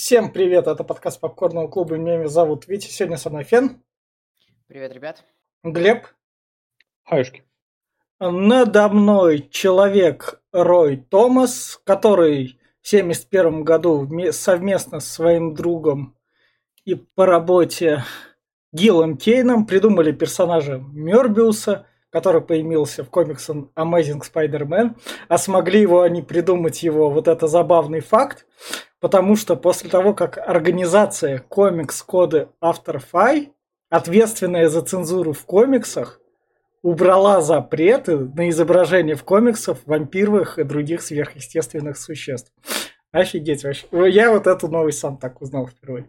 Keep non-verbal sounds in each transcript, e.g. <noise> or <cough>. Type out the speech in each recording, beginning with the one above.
Всем привет, это подкаст Попкорного клуба, меня зовут Витя, сегодня со мной Фен. Привет, ребят. Глеб. Хаюшки. Надо мной человек Рой Томас, который в 1971 году совместно с своим другом и по работе Гиллом Кейном придумали персонажа Мёрбиуса, который появился в комиксе Amazing Spider-Man, а смогли его они придумать его, вот это забавный факт, потому что после того, как организация комикс-коды After Five, ответственная за цензуру в комиксах, убрала запреты на изображение в комиксах вампиров и других сверхъестественных существ. Офигеть вообще. Я вот эту новость сам так узнал впервые.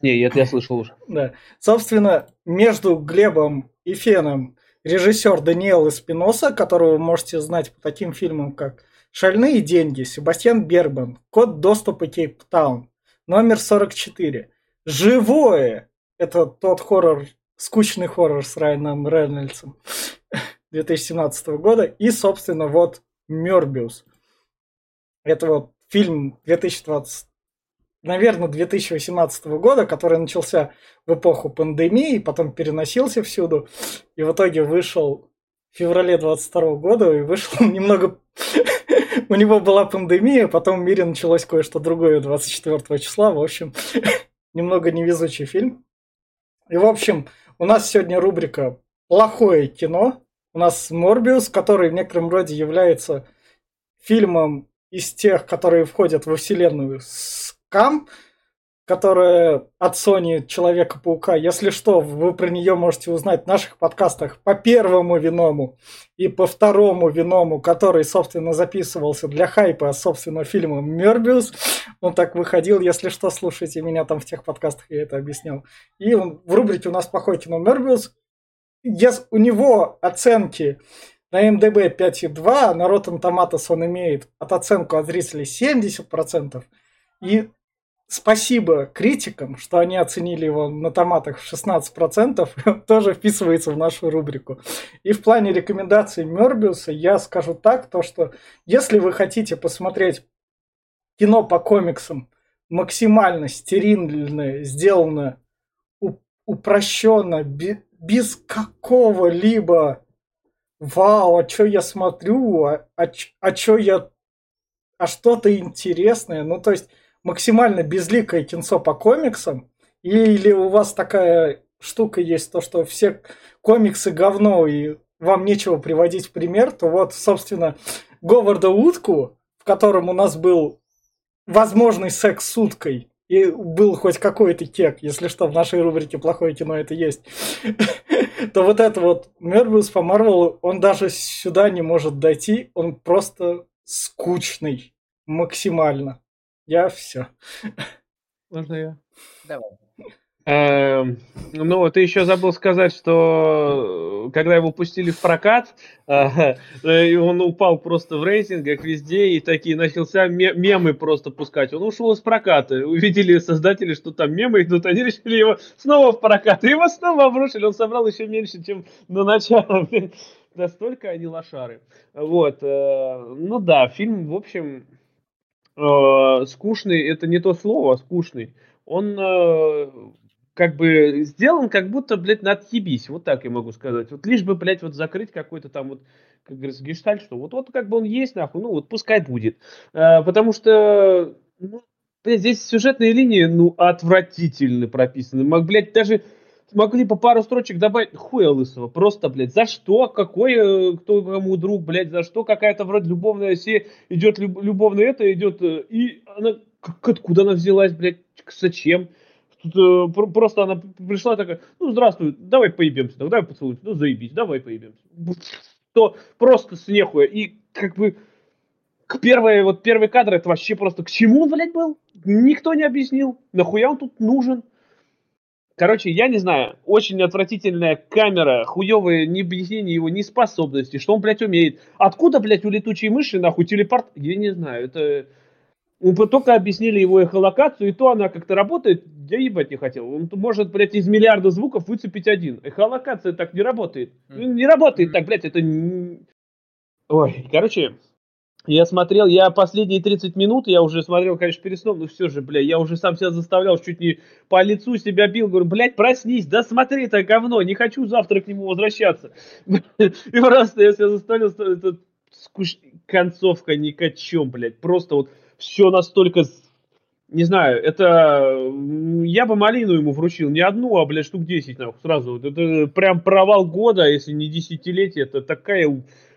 Не, это я слышал уже. Да. Собственно, между Глебом и Феном режиссер Даниэл Эспиноса, которого вы можете знать по таким фильмам, как «Шальные деньги», Себастьян Бербан, «Код доступа Кейптаун», номер 44. «Живое» – это тот хоррор, скучный хоррор с Райаном Рейнольдсом <laughs> 2017 года. И, собственно, вот «Мёрбиус». Это вот фильм 2020 наверное, 2018 года, который начался в эпоху пандемии, потом переносился всюду, и в итоге вышел в феврале 22 года, и вышел <laughs> немного... У него была пандемия, потом в мире началось кое-что другое 24 числа, в общем, <laughs> немного невезучий фильм. И, в общем, у нас сегодня рубрика «Плохое кино». У нас Морбиус, который в некотором роде является фильмом из тех, которые входят во вселенную Кам, которая от Sony Человека-паука. Если что, вы про нее можете узнать в наших подкастах по первому виному и по второму виному, который, собственно, записывался для хайпа, собственно, фильма Мёрбиус. Он так выходил, если что, слушайте меня там в тех подкастах, я это объяснял. И в рубрике у нас плохое кино Мёрбиус. Yes, у него оценки на МДБ 5,2, на Rotten Tomatoes он имеет от оценку от зрителей 70%. И спасибо критикам, что они оценили его на томатах в 16%, <laughs> тоже вписывается в нашу рубрику. И в плане рекомендаций Мёрбиуса я скажу так, то что если вы хотите посмотреть кино по комиксам максимально стерильно, сделано упрощенно, без какого-либо вау, а что я смотрю, а, а, а что я, а что-то интересное, ну то есть максимально безликое кинцо по комиксам, или у вас такая штука есть, то, что все комиксы говно, и вам нечего приводить в пример, то вот, собственно, Говарда Утку, в котором у нас был возможный секс с уткой, и был хоть какой-то кек, если что, в нашей рубрике «Плохое кино» это есть, <laughs> то вот это вот Мёрбиус по Марвелу, он даже сюда не может дойти, он просто скучный максимально. Я все. Можно я? Давай. Эм, ну, ты еще забыл сказать, что э, когда его пустили в прокат, <laughs> э, э, он упал просто в рейтингах везде, и такие начался мемы просто пускать. Он ушел из проката. Увидели создатели, что там мемы идут, они решили его снова в прокат. И его снова обрушили. Он собрал еще меньше, чем на начало. Настолько они лошары. Вот. Ну да, фильм, в общем, э, скучный это не то слово, а скучный. Он э, как бы сделан как будто, блядь, на отъебись. Вот так я могу сказать. Вот лишь бы, блядь, вот закрыть какой-то там вот, как говорится, гештальт, что вот, вот как бы он есть, нахуй, ну вот пускай будет. Э, потому что, ну, блядь, здесь сюжетные линии, ну, отвратительно прописаны. Блядь, даже могли по пару строчек добавить хуя лысого. Просто, блядь, за что? Какой, э, кто кому друг, блядь, за что? Какая-то вроде любовная се идет, любовная это идет, э, и она, как, откуда она взялась, блядь, зачем? Тут, э, просто она пришла такая, ну, здравствуй, давай поебемся, давай поцелуемся, ну, заебись, давай поебемся. То просто с нехуя. И как бы к первой, вот первый кадр, это вообще просто к чему он, блядь, был? Никто не объяснил. Нахуя он тут нужен? Короче, я не знаю, очень отвратительная камера, хуевое необъяснение его неспособности, что он, блядь, умеет. Откуда, блядь, у летучей мыши, нахуй, телепорт? Я не знаю, это... Мы только объяснили его эхолокацию, и то она как-то работает, я ебать не хотел. Он может, блядь, из миллиарда звуков выцепить один. Эхолокация так не работает. Mm. Не работает так, блядь, это... Ой, короче, Я смотрел, я последние 30 минут, я уже смотрел, конечно, перед сном, но все же, бля, я уже сам себя заставлял, чуть не по лицу себя бил, говорю, блядь, проснись, да смотри это говно, не хочу завтра к нему возвращаться. <laughs> И просто я себя заставлял, это скуч... концовка ни к чем, блядь, просто вот все настолько не знаю, это я бы малину ему вручил, не одну, а, блядь, штук 10, нахуй, сразу. Это прям провал года, если не десятилетие, это такая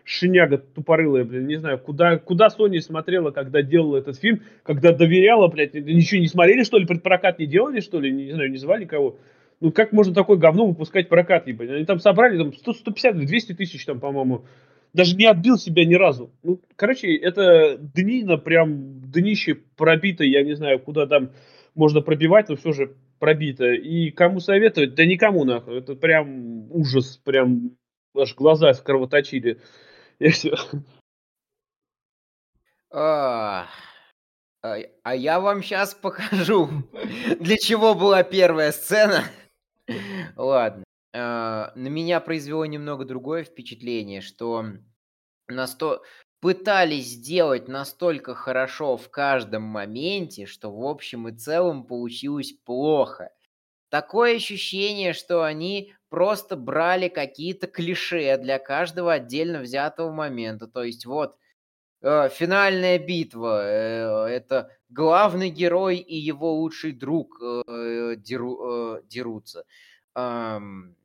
шняга тупорылая, блин, не знаю, куда, куда Sony смотрела, когда делала этот фильм, когда доверяла, блядь, ничего не смотрели, что ли, предпрокат не делали, что ли, не, не знаю, не звали кого. Ну, как можно такое говно выпускать прокат, ебать? Они там собрали там 100, 150, 200 тысяч там, по-моему. Даже не отбил себя ни разу. Ну, короче, это днина, прям днище пробито, я не знаю, куда там можно пробивать, но все же пробито. И кому советовать? Да никому, нахуй. Это прям ужас, прям аж глаза скровоточили. И все. А, а, я вам сейчас покажу, <laughs> для чего была первая сцена. Ладно. А, на меня произвело немного другое впечатление, что насто... пытались сделать настолько хорошо в каждом моменте, что в общем и целом получилось плохо. Такое ощущение, что они просто брали какие-то клише для каждого отдельно взятого момента. То есть вот э, финальная битва, э, это главный герой и его лучший друг э, деру, э, дерутся. Эм,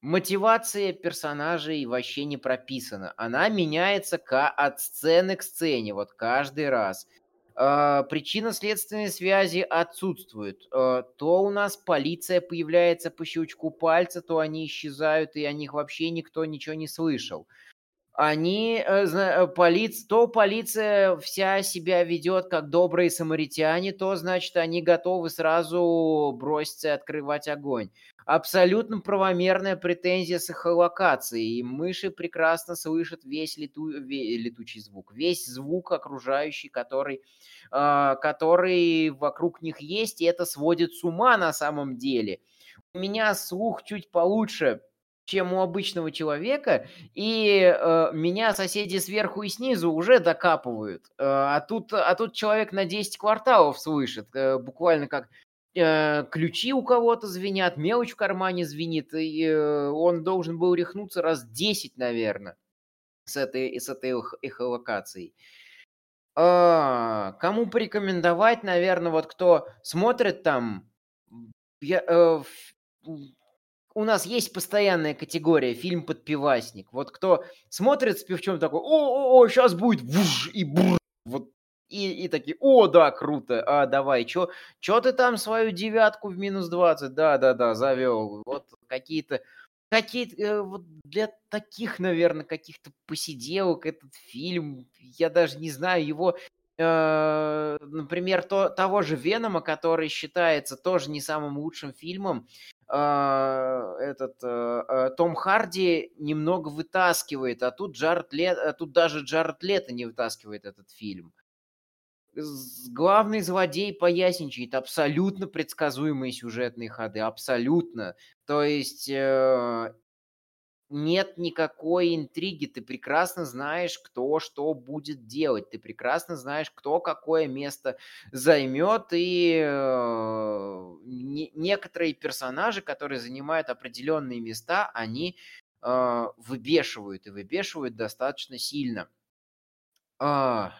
мотивация персонажей вообще не прописана. Она меняется от сцены к сцене, вот каждый раз. Uh, причинно-следственные связи отсутствуют. Uh, то у нас полиция появляется по щелчку пальца, то они исчезают, и о них вообще никто ничего не слышал. Они, uh, полиц... то полиция вся себя ведет как добрые самаритяне, то, значит, они готовы сразу броситься открывать огонь. Абсолютно правомерная претензия с эхолокацией. И мыши прекрасно слышат весь лету... летучий звук, весь звук окружающий, который, э, который вокруг них есть, и это сводит с ума на самом деле. У меня слух чуть получше, чем у обычного человека, и э, меня соседи сверху и снизу уже докапывают. Э, а, тут, а тут человек на 10 кварталов слышит, э, буквально как э, ключи у кого-то звенят, мелочь в кармане звенит, и э, он должен был рехнуться раз 10, наверное, с этой, с этой эхолокацией. А, кому порекомендовать, наверное, вот кто смотрит там, я, э, у нас есть постоянная категория фильм подпивасник. Вот кто смотрит с пивчом такой, о, о, о, сейчас будет вуж и бур, вот и, и такие, о, да, круто, а давай, чё, чё ты там свою девятку в минус 20, да-да-да, завел, вот какие-то, какие-то, э, вот для таких, наверное, каких-то посиделок этот фильм, я даже не знаю, его, э, например, то, того же Венома, который считается тоже не самым лучшим фильмом, этот э, э, Том Харди немного вытаскивает, а тут Джаред Лет, а тут даже Джаред Лето не вытаскивает этот фильм главный злодей поясничает абсолютно предсказуемые сюжетные ходы, абсолютно. То есть э, нет никакой интриги, ты прекрасно знаешь, кто что будет делать, ты прекрасно знаешь, кто какое место займет, и э, не, некоторые персонажи, которые занимают определенные места, они э, выбешивают, и выбешивают достаточно сильно. А,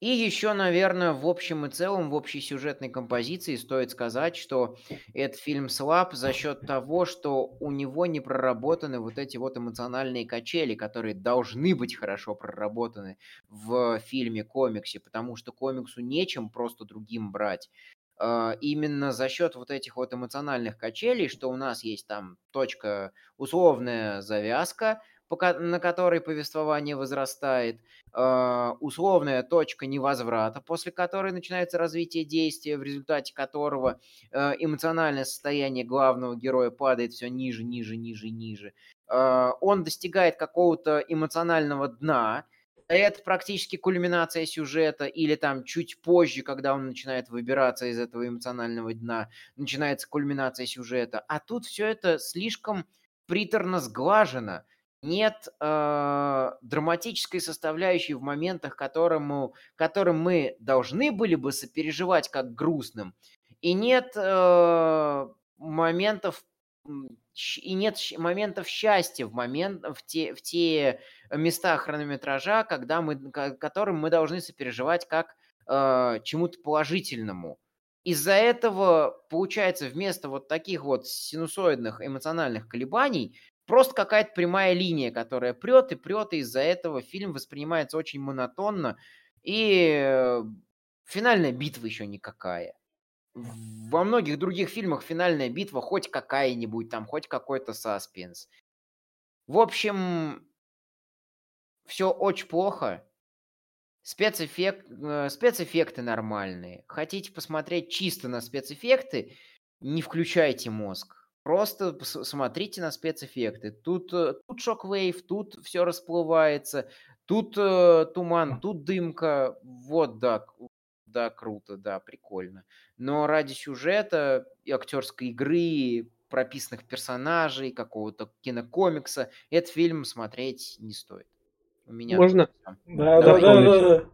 и еще, наверное, в общем и целом, в общей сюжетной композиции стоит сказать, что этот фильм слаб за счет того, что у него не проработаны вот эти вот эмоциональные качели, которые должны быть хорошо проработаны в фильме-комиксе, потому что комиксу нечем просто другим брать. А, именно за счет вот этих вот эмоциональных качелей, что у нас есть там точка условная завязка, на которой повествование возрастает, а, условная точка невозврата, после которой начинается развитие действия, в результате которого а, эмоциональное состояние главного героя падает все ниже, ниже, ниже, ниже. А, он достигает какого-то эмоционального дна, это практически кульминация сюжета, или там чуть позже, когда он начинает выбираться из этого эмоционального дна, начинается кульминация сюжета. А тут все это слишком приторно сглажено нет э, драматической составляющей в моментах, которому, которым мы должны были бы сопереживать как грустным, и нет э, моментов и нет моментов счастья в момент в те в те места хронометража, когда мы которым мы должны сопереживать как э, чему-то положительному. Из-за этого получается вместо вот таких вот синусоидных эмоциональных колебаний просто какая-то прямая линия, которая прет и прет, и из-за этого фильм воспринимается очень монотонно, и финальная битва еще никакая. Во многих других фильмах финальная битва хоть какая-нибудь там, хоть какой-то саспенс. В общем, все очень плохо. Спецэффект, э, спецэффекты нормальные. Хотите посмотреть чисто на спецэффекты, не включайте мозг. Просто смотрите на спецэффекты. Тут, э, тут шоквейв, тут все расплывается, тут э, туман, тут дымка. Вот, да, да, круто, да, прикольно. Но ради сюжета и актерской игры, прописанных персонажей, какого-то кинокомикса, этот фильм смотреть не стоит. У меня Можно? Да, да, да, да, да.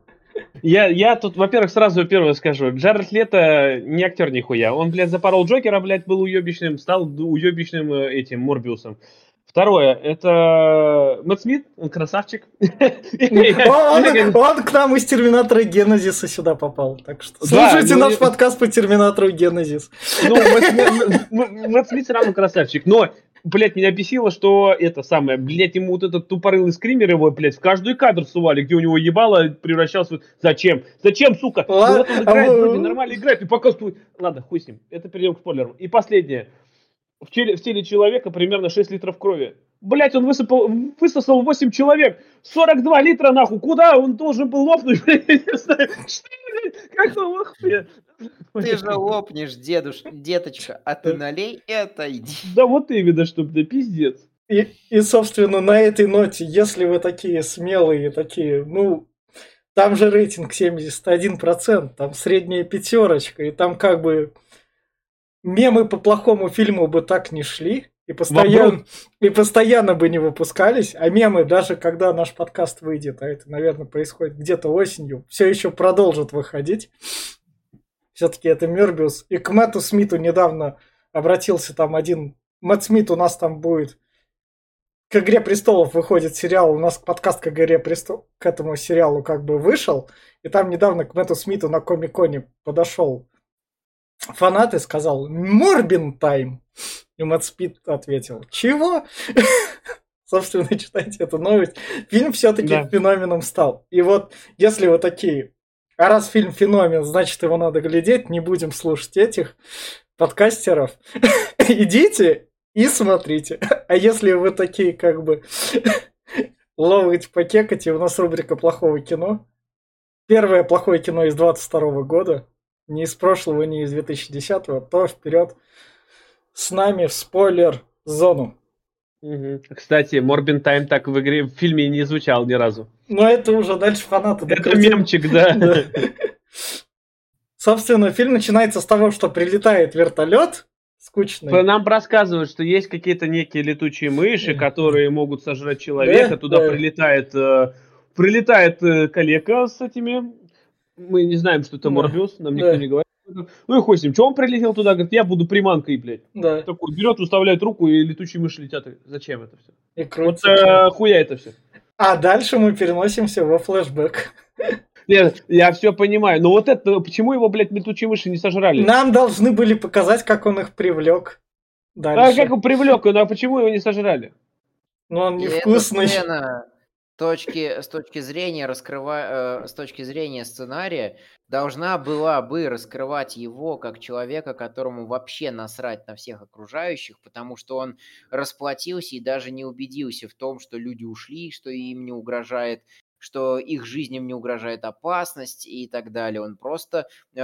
Я, я тут, во-первых, сразу первое скажу. Джаред Лето не актер нихуя. Он, блядь, запорол Джокера, блядь, был уебищным, стал уебищным э, этим Морбиусом. Второе, это Мэтт Смит, он красавчик. Он, к нам из Терминатора Генезиса сюда попал, так что слушайте ну, наш подкаст по Терминатору Генезис. Ну, Мэтт Смит все равно красавчик, но блядь, меня бесило, что это самое, блядь, ему вот этот тупорылый скример его, блядь, в каждый кадр сували, где у него ебало превращался. Зачем? Зачем, сука? Ну, вот он играет, а вроде нормально играет, и показывает... Ладно, хуй с ним, это перейдем к спойлерам. И последнее. В теле, в теле человека примерно 6 литров крови. Блять, он высыпал, высосал 8 человек. 42 литра нахуй. Куда он должен был лопнуть? <laughs> Я не знаю. Что, блядь? Какого хуя? <laughs> Ты же лопнешь, дедуш, деточка, а ты налей и отойди. <laughs> Да вот именно, чтобы да пиздец. И, и, собственно, на этой ноте, если вы такие смелые, такие, ну, там же рейтинг 71%, там средняя пятерочка, и там как бы мемы по плохому фильму бы так не шли, и постоянно, и постоянно бы не выпускались, а мемы, даже когда наш подкаст выйдет, а это, наверное, происходит где-то осенью, все еще продолжат выходить. Все-таки это Мербиус. И к Мэтту Смиту недавно обратился там один... Мэтт Смит у нас там будет... К «Игре престолов» выходит сериал, у нас подкаст к «Игре престолов» к этому сериалу как бы вышел, и там недавно к Мэтту Смиту на Комиконе подошел фанат и сказал «Морбин тайм!» И Мэтт Смит ответил «Чего?» <laughs> Собственно, читайте эту новость. Фильм все-таки да. феноменом стал. И вот, если вы такие, а раз фильм феномен, значит его надо глядеть, не будем слушать этих подкастеров. <laughs> Идите и смотрите. А если вы такие как бы <laughs> ловите покекать, у нас рубрика плохого кино. Первое плохое кино из 22 года. Не из прошлого, не из 2010, то вперед с нами в спойлер-зону. Кстати, Морбин Тайм так в игре, в фильме не звучал ни разу. Но это уже дальше фанаты. Это мемчик, <laughs> да. Собственно, фильм начинается с того, что прилетает вертолет, скучный. Нам рассказывают, что есть какие-то некие летучие мыши, которые могут сожрать человека. Да? Туда да. прилетает, э, прилетает э, коллега с этими. Мы не знаем, что это. Морбиус, нам никто не говорит. Ну и хуй с ним. Че он прилетел туда? Говорит, я буду приманкой, блядь. Да. Такой берет, выставляет руку, и летучие мыши летят. Зачем это все? И крутится. Вот э, хуя это все. А дальше мы переносимся во флешбэк. Нет, я все понимаю. Но вот это, почему его, блядь, летучие мыши не сожрали? Нам должны были показать, как он их привлек. Дальше. А как он привлек, ну а почему его не сожрали? Ну он невкусный. Это точки, с точки зрения раскрыва, э, с точки зрения сценария должна была бы раскрывать его как человека, которому вообще насрать на всех окружающих, потому что он расплатился и даже не убедился в том, что люди ушли, что им не угрожает что их жизням не угрожает опасность и так далее. Он просто э,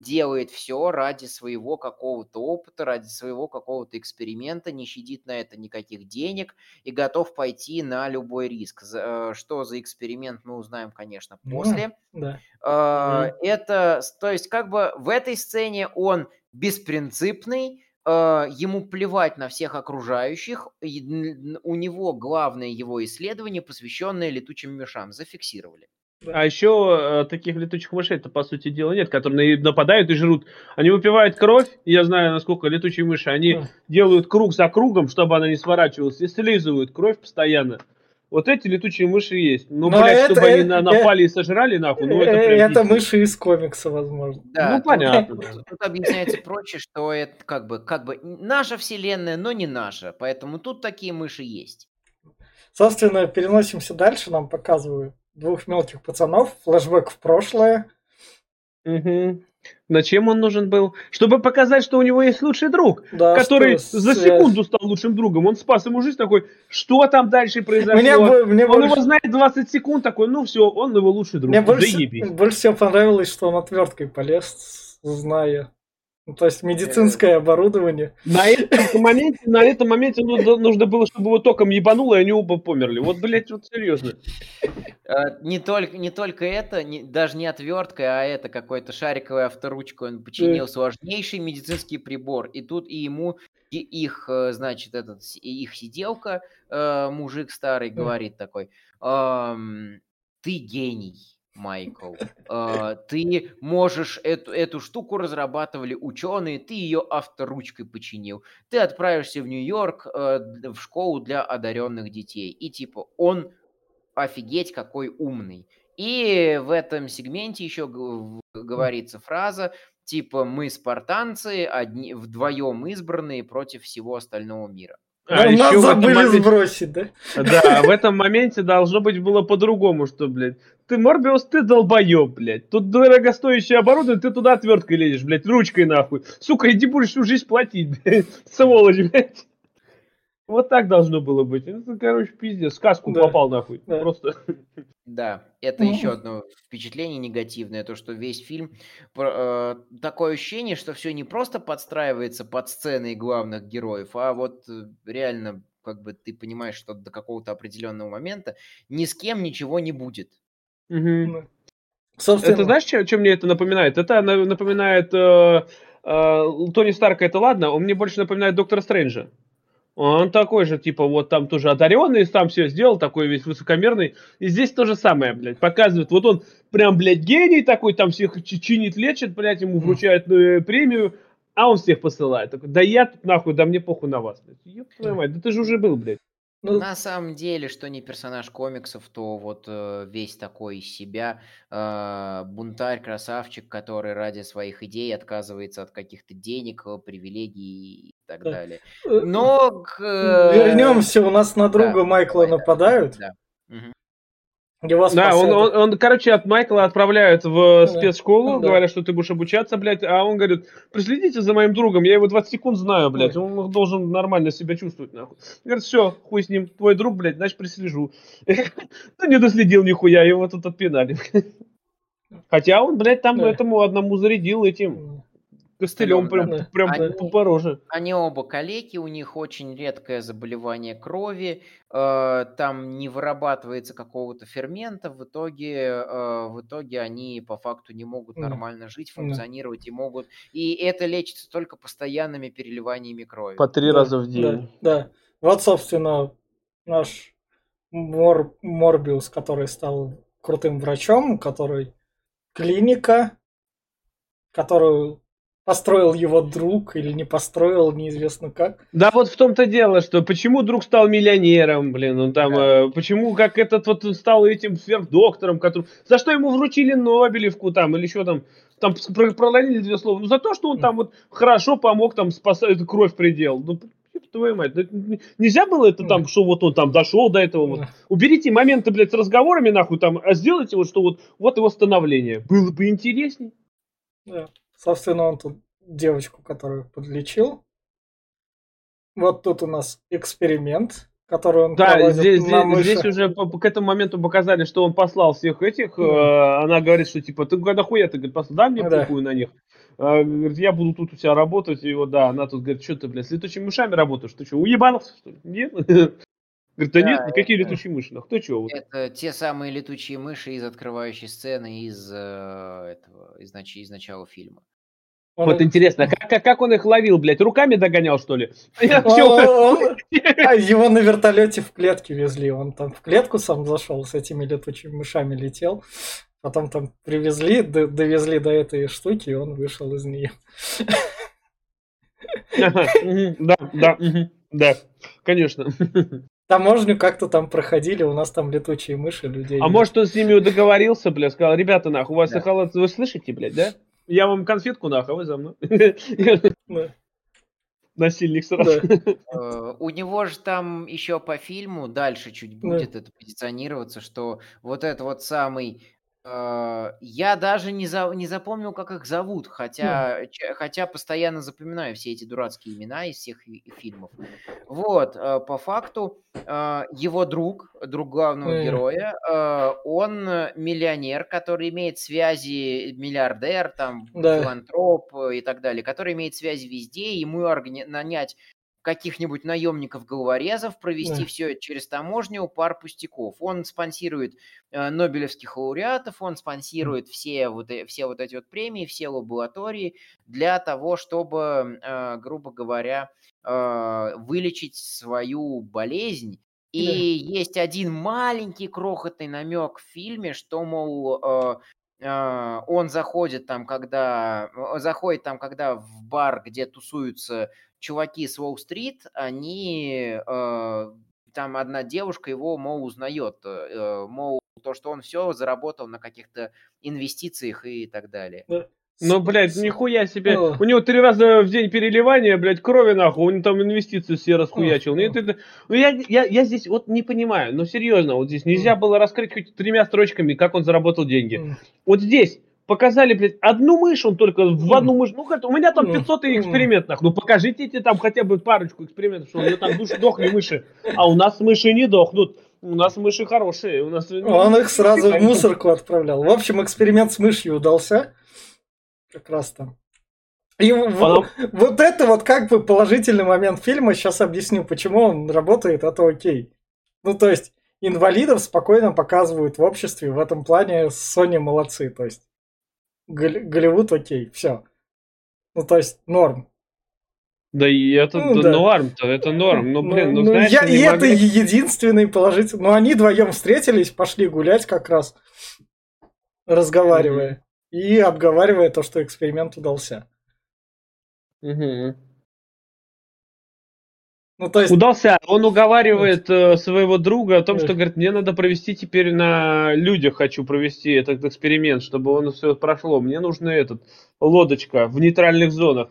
делает все ради своего какого-то опыта, ради своего какого-то эксперимента, не щадит на это никаких денег и готов пойти на любой риск. Э, что за эксперимент, мы узнаем, конечно, после. Да, да. Это, то есть, как бы в этой сцене он беспринципный, э, ему плевать на всех окружающих, у него главное его исследование, посвященное летучим мышам, зафиксировали. А еще таких летучих мышей-то, по сути дела, нет, которые на- нападают и жрут. Они выпивают кровь, я знаю, насколько летучие мыши, они Хм. делают круг за кругом, чтобы она не сворачивалась, и слизывают кровь постоянно. Вот эти летучие мыши есть. Ну, Но блядь, это- чтобы они э, на- э, напали и сожрали, нахуй, ну это Э, прям Это мыши из комикса, возможно. Да, Ну, тут- понятно. Тут, тут объясняется проще, что это как бы, как бы наша вселенная, но не наша. Поэтому тут такие мыши есть. Собственно, переносимся дальше, нам показывают двух мелких пацанов, флешбэк в прошлое. Мгм. Зачем он нужен был? Чтобы показать, что у него есть лучший друг, Да, который что за связь. секунду стал лучшим другом. Он спас ему жизнь такой, что там дальше произошло? Мне, мне Он больше, его знает 20 секунд, такой, ну все, он его лучший друг. мне больше, больше всего понравилось, что он отверткой полез, зная. Ну, то есть медицинское оборудование. На этом моменте, на этом моменте нужно, нужно было, чтобы его током ебануло, и они оба померли. Вот, блядь, вот серьезно. Э, Не только, не только это, не- даже не отверткой, а это какой-то шариковой авторучкой он починил сложнейший медицинский прибор. И тут и ему, и их, э, значит, этот, их сиделка, э, мужик старый, говорит такой, «Ам, ты гений, Майкл. Э, ты можешь эту, эту штуку разрабатывали ученые, ты ее авторучкой починил. Ты отправишься в Нью-Йорк э, в школу для одаренных детей. И типа он офигеть какой умный. И в этом сегменте еще говорится фраза типа мы спартанцы, одни, вдвоем избранные против всего остального мира. А Нас еще этом забыли моменте- сбросить, да? Да, в этом моменте должно быть было по-другому, что, блядь, ты, Морбиус, ты долбоеб, блядь. Тут дорогостоящее оборудование, ты туда отверткой лезешь, блядь, ручкой нахуй. Сука, иди будешь всю жизнь платить, <laughs> блядь, сволочь, блядь. Вот так должно было быть. Это, короче, пиздец, сказку Да. попал нахуй. Да. Просто. Да, это Ну. еще одно впечатление негативное, то, что весь фильм э, такое ощущение, что все не просто подстраивается под сцены главных героев, а вот э, реально, как бы ты понимаешь, что до какого-то определенного момента ни с кем ничего не будет. Ну, Собственно, Это знаешь, что, мне это напоминает? Это на- напоминает э, э, Тони Старка, это ладно, он мне больше напоминает Доктора Стрэнджа. Он такой же, типа, вот там тоже одаренный, там все сделал, такой весь высокомерный. И здесь то же самое, блядь, показывает. Вот он прям, блядь, гений такой, там всех чи- чинит, лечит, блядь, ему вручают э, премию, а он всех посылает. Такой, да я тут нахуй, да мне похуй на вас. блядь. Ёб твою мать, да ты же уже был, блядь. Ну, На самом деле, что не персонаж комиксов, то вот э, весь такой из себя э, бунтарь, красавчик, который ради своих идей отказывается от каких-то денег, э, привилегий и так Да. далее. э, Но к, э, вернемся, у нас на друга да, Майкла нападают. да. Его Да, он, он, он, короче, от Майкла отправляют в Да. спецшколу, Да. говорят, что ты будешь обучаться, блядь, а он говорит, проследите за моим другом, я его 20 секунд знаю, блядь, он должен нормально себя чувствовать, нахуй. Говорит, все, хуй с ним, твой друг, блядь, значит, прислежу. <laughs> Ну, не доследил нихуя, его тут отпинали. Хотя он, блядь, там этому одному зарядил этим костылем прям, Да. прям Они- по роже. Они оба калеки, у них очень редкое заболевание крови, э, там не вырабатывается какого-то фермента, в итоге, э, в итоге они по факту не могут Да. нормально жить, Да. функционировать и могут, и это лечится только постоянными переливаниями крови. По три Да, раза в Да, день. да. Вот, собственно, наш Мор- Морбиус, который стал крутым врачом, который клиника, которую построил его друг или не построил, неизвестно как. Да вот в том-то дело, что почему друг стал миллионером, блин, он там, Да. э, почему как этот вот стал этим сверхдоктором, который, за что ему вручили Нобелевку там, или еще там, там про- проломили две слова, ну за то, что он там вот хорошо помог там спасать кровь предел. Ну, твою мать, да нельзя было это там, что вот он там дошел до этого вот. Уберите моменты, блядь, с разговорами нахуй там, а сделайте вот, что вот, вот его становление. Было бы интересней. Да. Собственно, он тут девочку, которую подлечил. Вот тут у нас эксперимент, который он Да, проводит здесь, на здесь, здесь уже по- по- к этому моменту показали, что он послал всех этих. Да. э, она говорит, что типа, ты когда хуя ты говорит, послал, дай мне Да. похуй на них. А, говорит, я буду тут у тебя работать. И вот, да, она тут говорит, что ты, блядь, с летучими мышами работаешь? Ты что, уебался, что ли? Нет? <laughs> Говорит, да Да, нет, никакие это- летучие мыши. Ты что? Вот. Это те самые летучие мыши из открывающей сцены из, э, этого, из, нач- из начала фильма. Он... Вот интересно, <laughs> как, как он их ловил, блядь, руками догонял, что ли? <laughs> <laughs> А его на вертолете в клетке везли. Он там в клетку сам зашел, с этими летучими мышами летел. Потом там привезли, довезли до этой штуки, и он вышел из нее. Да, да, да, конечно. Таможню как-то там проходили, у нас там летучие мыши людей. А может он с ними договорился, бля, сказал, ребята, нахуй, у вас да. халат, вы слышите, блядь, да? Я вам конфетку нахуй, а вы за мной. Насильник сразу. Э, у него же там еще по фильму дальше чуть будет это позиционироваться, что вот это вот самый я даже не, за, не запомнил, как их зовут, хотя, ч, хотя постоянно запоминаю все эти дурацкие имена из всех фильмов. Вот, э, по факту, э, его друг, друг главного героя, он миллионер, который имеет связи, миллиардер, там, да. филантроп и так далее, который имеет связи везде, ему органи- нанять каких-нибудь наемников-головорезов, провести да. все это через таможню, пар пустяков. Он спонсирует э, нобелевских лауреатов, он спонсирует все вот, э, все вот эти вот премии, все лаборатории для того, чтобы, э, грубо говоря, э, вылечить свою болезнь. И да. есть один маленький крохотный намек в фильме, что, мол, э, э он заходит там, когда э, заходит там, когда в бар, где тусуются чуваки с Уолл-стрит, они, э, там одна девушка его, мол, узнает, э, мол, то, что он все заработал на каких-то инвестициях и так далее. Ну, блядь, нихуя себе. О. У него три раза в день переливания, блядь, крови нахуй. У него там инвестиции все расхуячил. Нет, это... Ну, я, я, я здесь вот не понимаю. Ну, серьезно, вот здесь нельзя было раскрыть хоть тремя строчками, как он заработал деньги. Вот здесь показали, блядь, одну мышь, он только в одну мышь. Ну, у меня там 500 экспериментов. Ну, покажите там хотя бы парочку экспериментов, что у меня там души дохли мыши. А у нас мыши не дохнут. У нас мыши хорошие. У нас... Он их сразу в мусорку отправлял. В общем, эксперимент с мышью удался. Как раз там. И Потом... вот это вот как бы положительный момент фильма. Сейчас объясню, почему он работает, это окей. Ну, то есть, инвалидов спокойно показывают в обществе. В этом плане Sony молодцы. То есть, Голливуд окей, все. Ну, то есть норм. Да и это ну, да. норм-то, это норм. Ну, блин, ну, ну знаешь, я, И могли... это единственный положительный. Ну, они вдвоем встретились, пошли гулять как раз, разговаривая. Mm-hmm. И обговаривая то, что эксперимент удался. Угу. Ну, то есть... Удался. Он уговаривает э, своего друга о том, что, говорит, мне надо провести теперь на людях, хочу провести этот эксперимент, чтобы он все прошло. Мне нужна этот, лодочка в нейтральных зонах.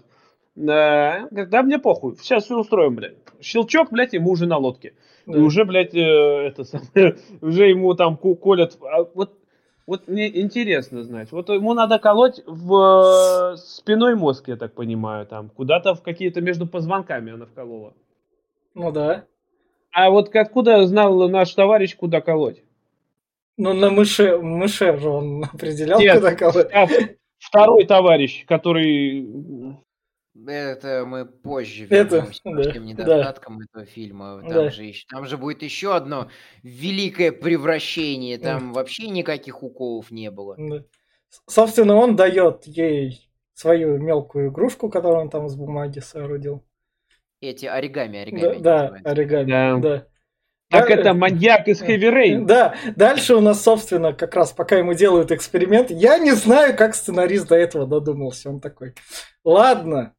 Да, говорит, да мне похуй, сейчас все устроим, блядь. Щелчок, блядь, ему уже на лодке. Да. И уже, блядь, э, это самое, <laughs> уже ему там колят. А вот, вот мне интересно знать. Вот ему надо колоть в э, спиной мозг, я так понимаю, там. Куда-то в какие-то между позвонками она вколола. Ну да. А вот откуда знал наш товарищ, куда колоть? Ну, на мыше, мыше же он определял, Нет, куда колоть. А второй товарищ, который... Это мы позже вернемся это, да, к недостаткам да. этого фильма. Там, да. же еще, там же будет еще одно великое превращение. Там да. вообще никаких уколов не было. Да. Собственно, он дает ей свою мелкую игрушку, которую он там из бумаги соорудил. Эти оригами, оригами. Да, да оригами, да. да. Так это маньяк из Heavy Rain. Да, дальше у нас, собственно, как раз пока ему делают эксперимент, я не знаю, как сценарист до этого додумался. Он такой, ладно,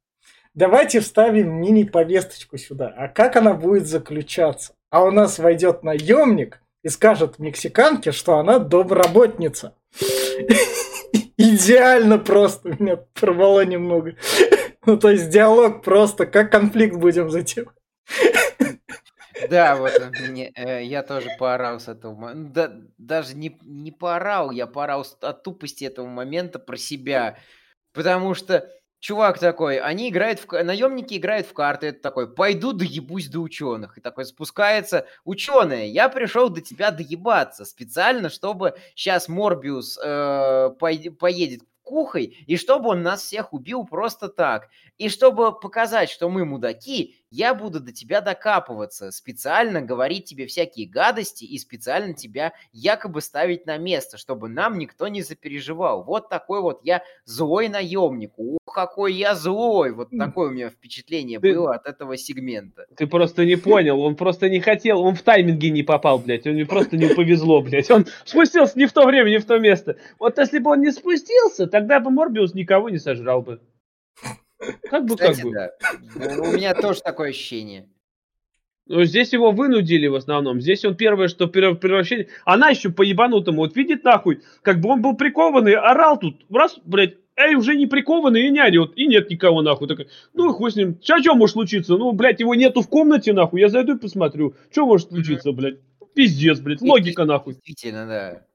давайте вставим мини-повесточку сюда. А как она будет заключаться? А у нас войдет наемник и скажет мексиканке, что она домработница. <laughs> Идеально просто. Меня порвало немного. <laughs> Ну, то есть диалог просто, как конфликт будем затем. Да, вот мне, э, я тоже поорал с этого момента. Да, даже не, не поорал, я поорал от тупости этого момента про себя. Потому что чувак такой, они играют в... Наемники играют в карты, это такой, пойду доебусь до ученых. И такой спускается, ученые, я пришел до тебя доебаться специально, чтобы сейчас Морбиус э, поедет кукухой, и чтобы он нас всех убил просто так. И чтобы показать, что мы мудаки, я буду до тебя докапываться, специально говорить тебе всякие гадости и специально тебя якобы ставить на место, чтобы нам никто не запереживал. Вот такой вот я злой наемник. Ух, какой я злой. Вот такое у меня впечатление Ты- было от этого сегмента. Ты просто не понял, он просто не хотел, он в тайминге не попал, блядь, он просто не повезло, блядь. Он спустился не в то время, не в то место. Вот если бы он не спустился, тогда бы Морбиус никого не сожрал бы. Как бы, как Кстати, бы. да. Ну, У меня тоже такое ощущение. Ну, здесь его вынудили в основном. Здесь он первое, что превращение. Она еще по ебанутому. Вот видит нахуй, как бы он был прикованный, орал тут. Раз, блядь, эй, уже не прикованный и не орет. И нет никого нахуй. Такой, ну и хуй с ним. Сейчас что может случиться? Ну, блядь, его нету в комнате нахуй. Я зайду и посмотрю. Что может случиться, блядь? Пиздец, блядь. Логика нахуй. Действительно, да.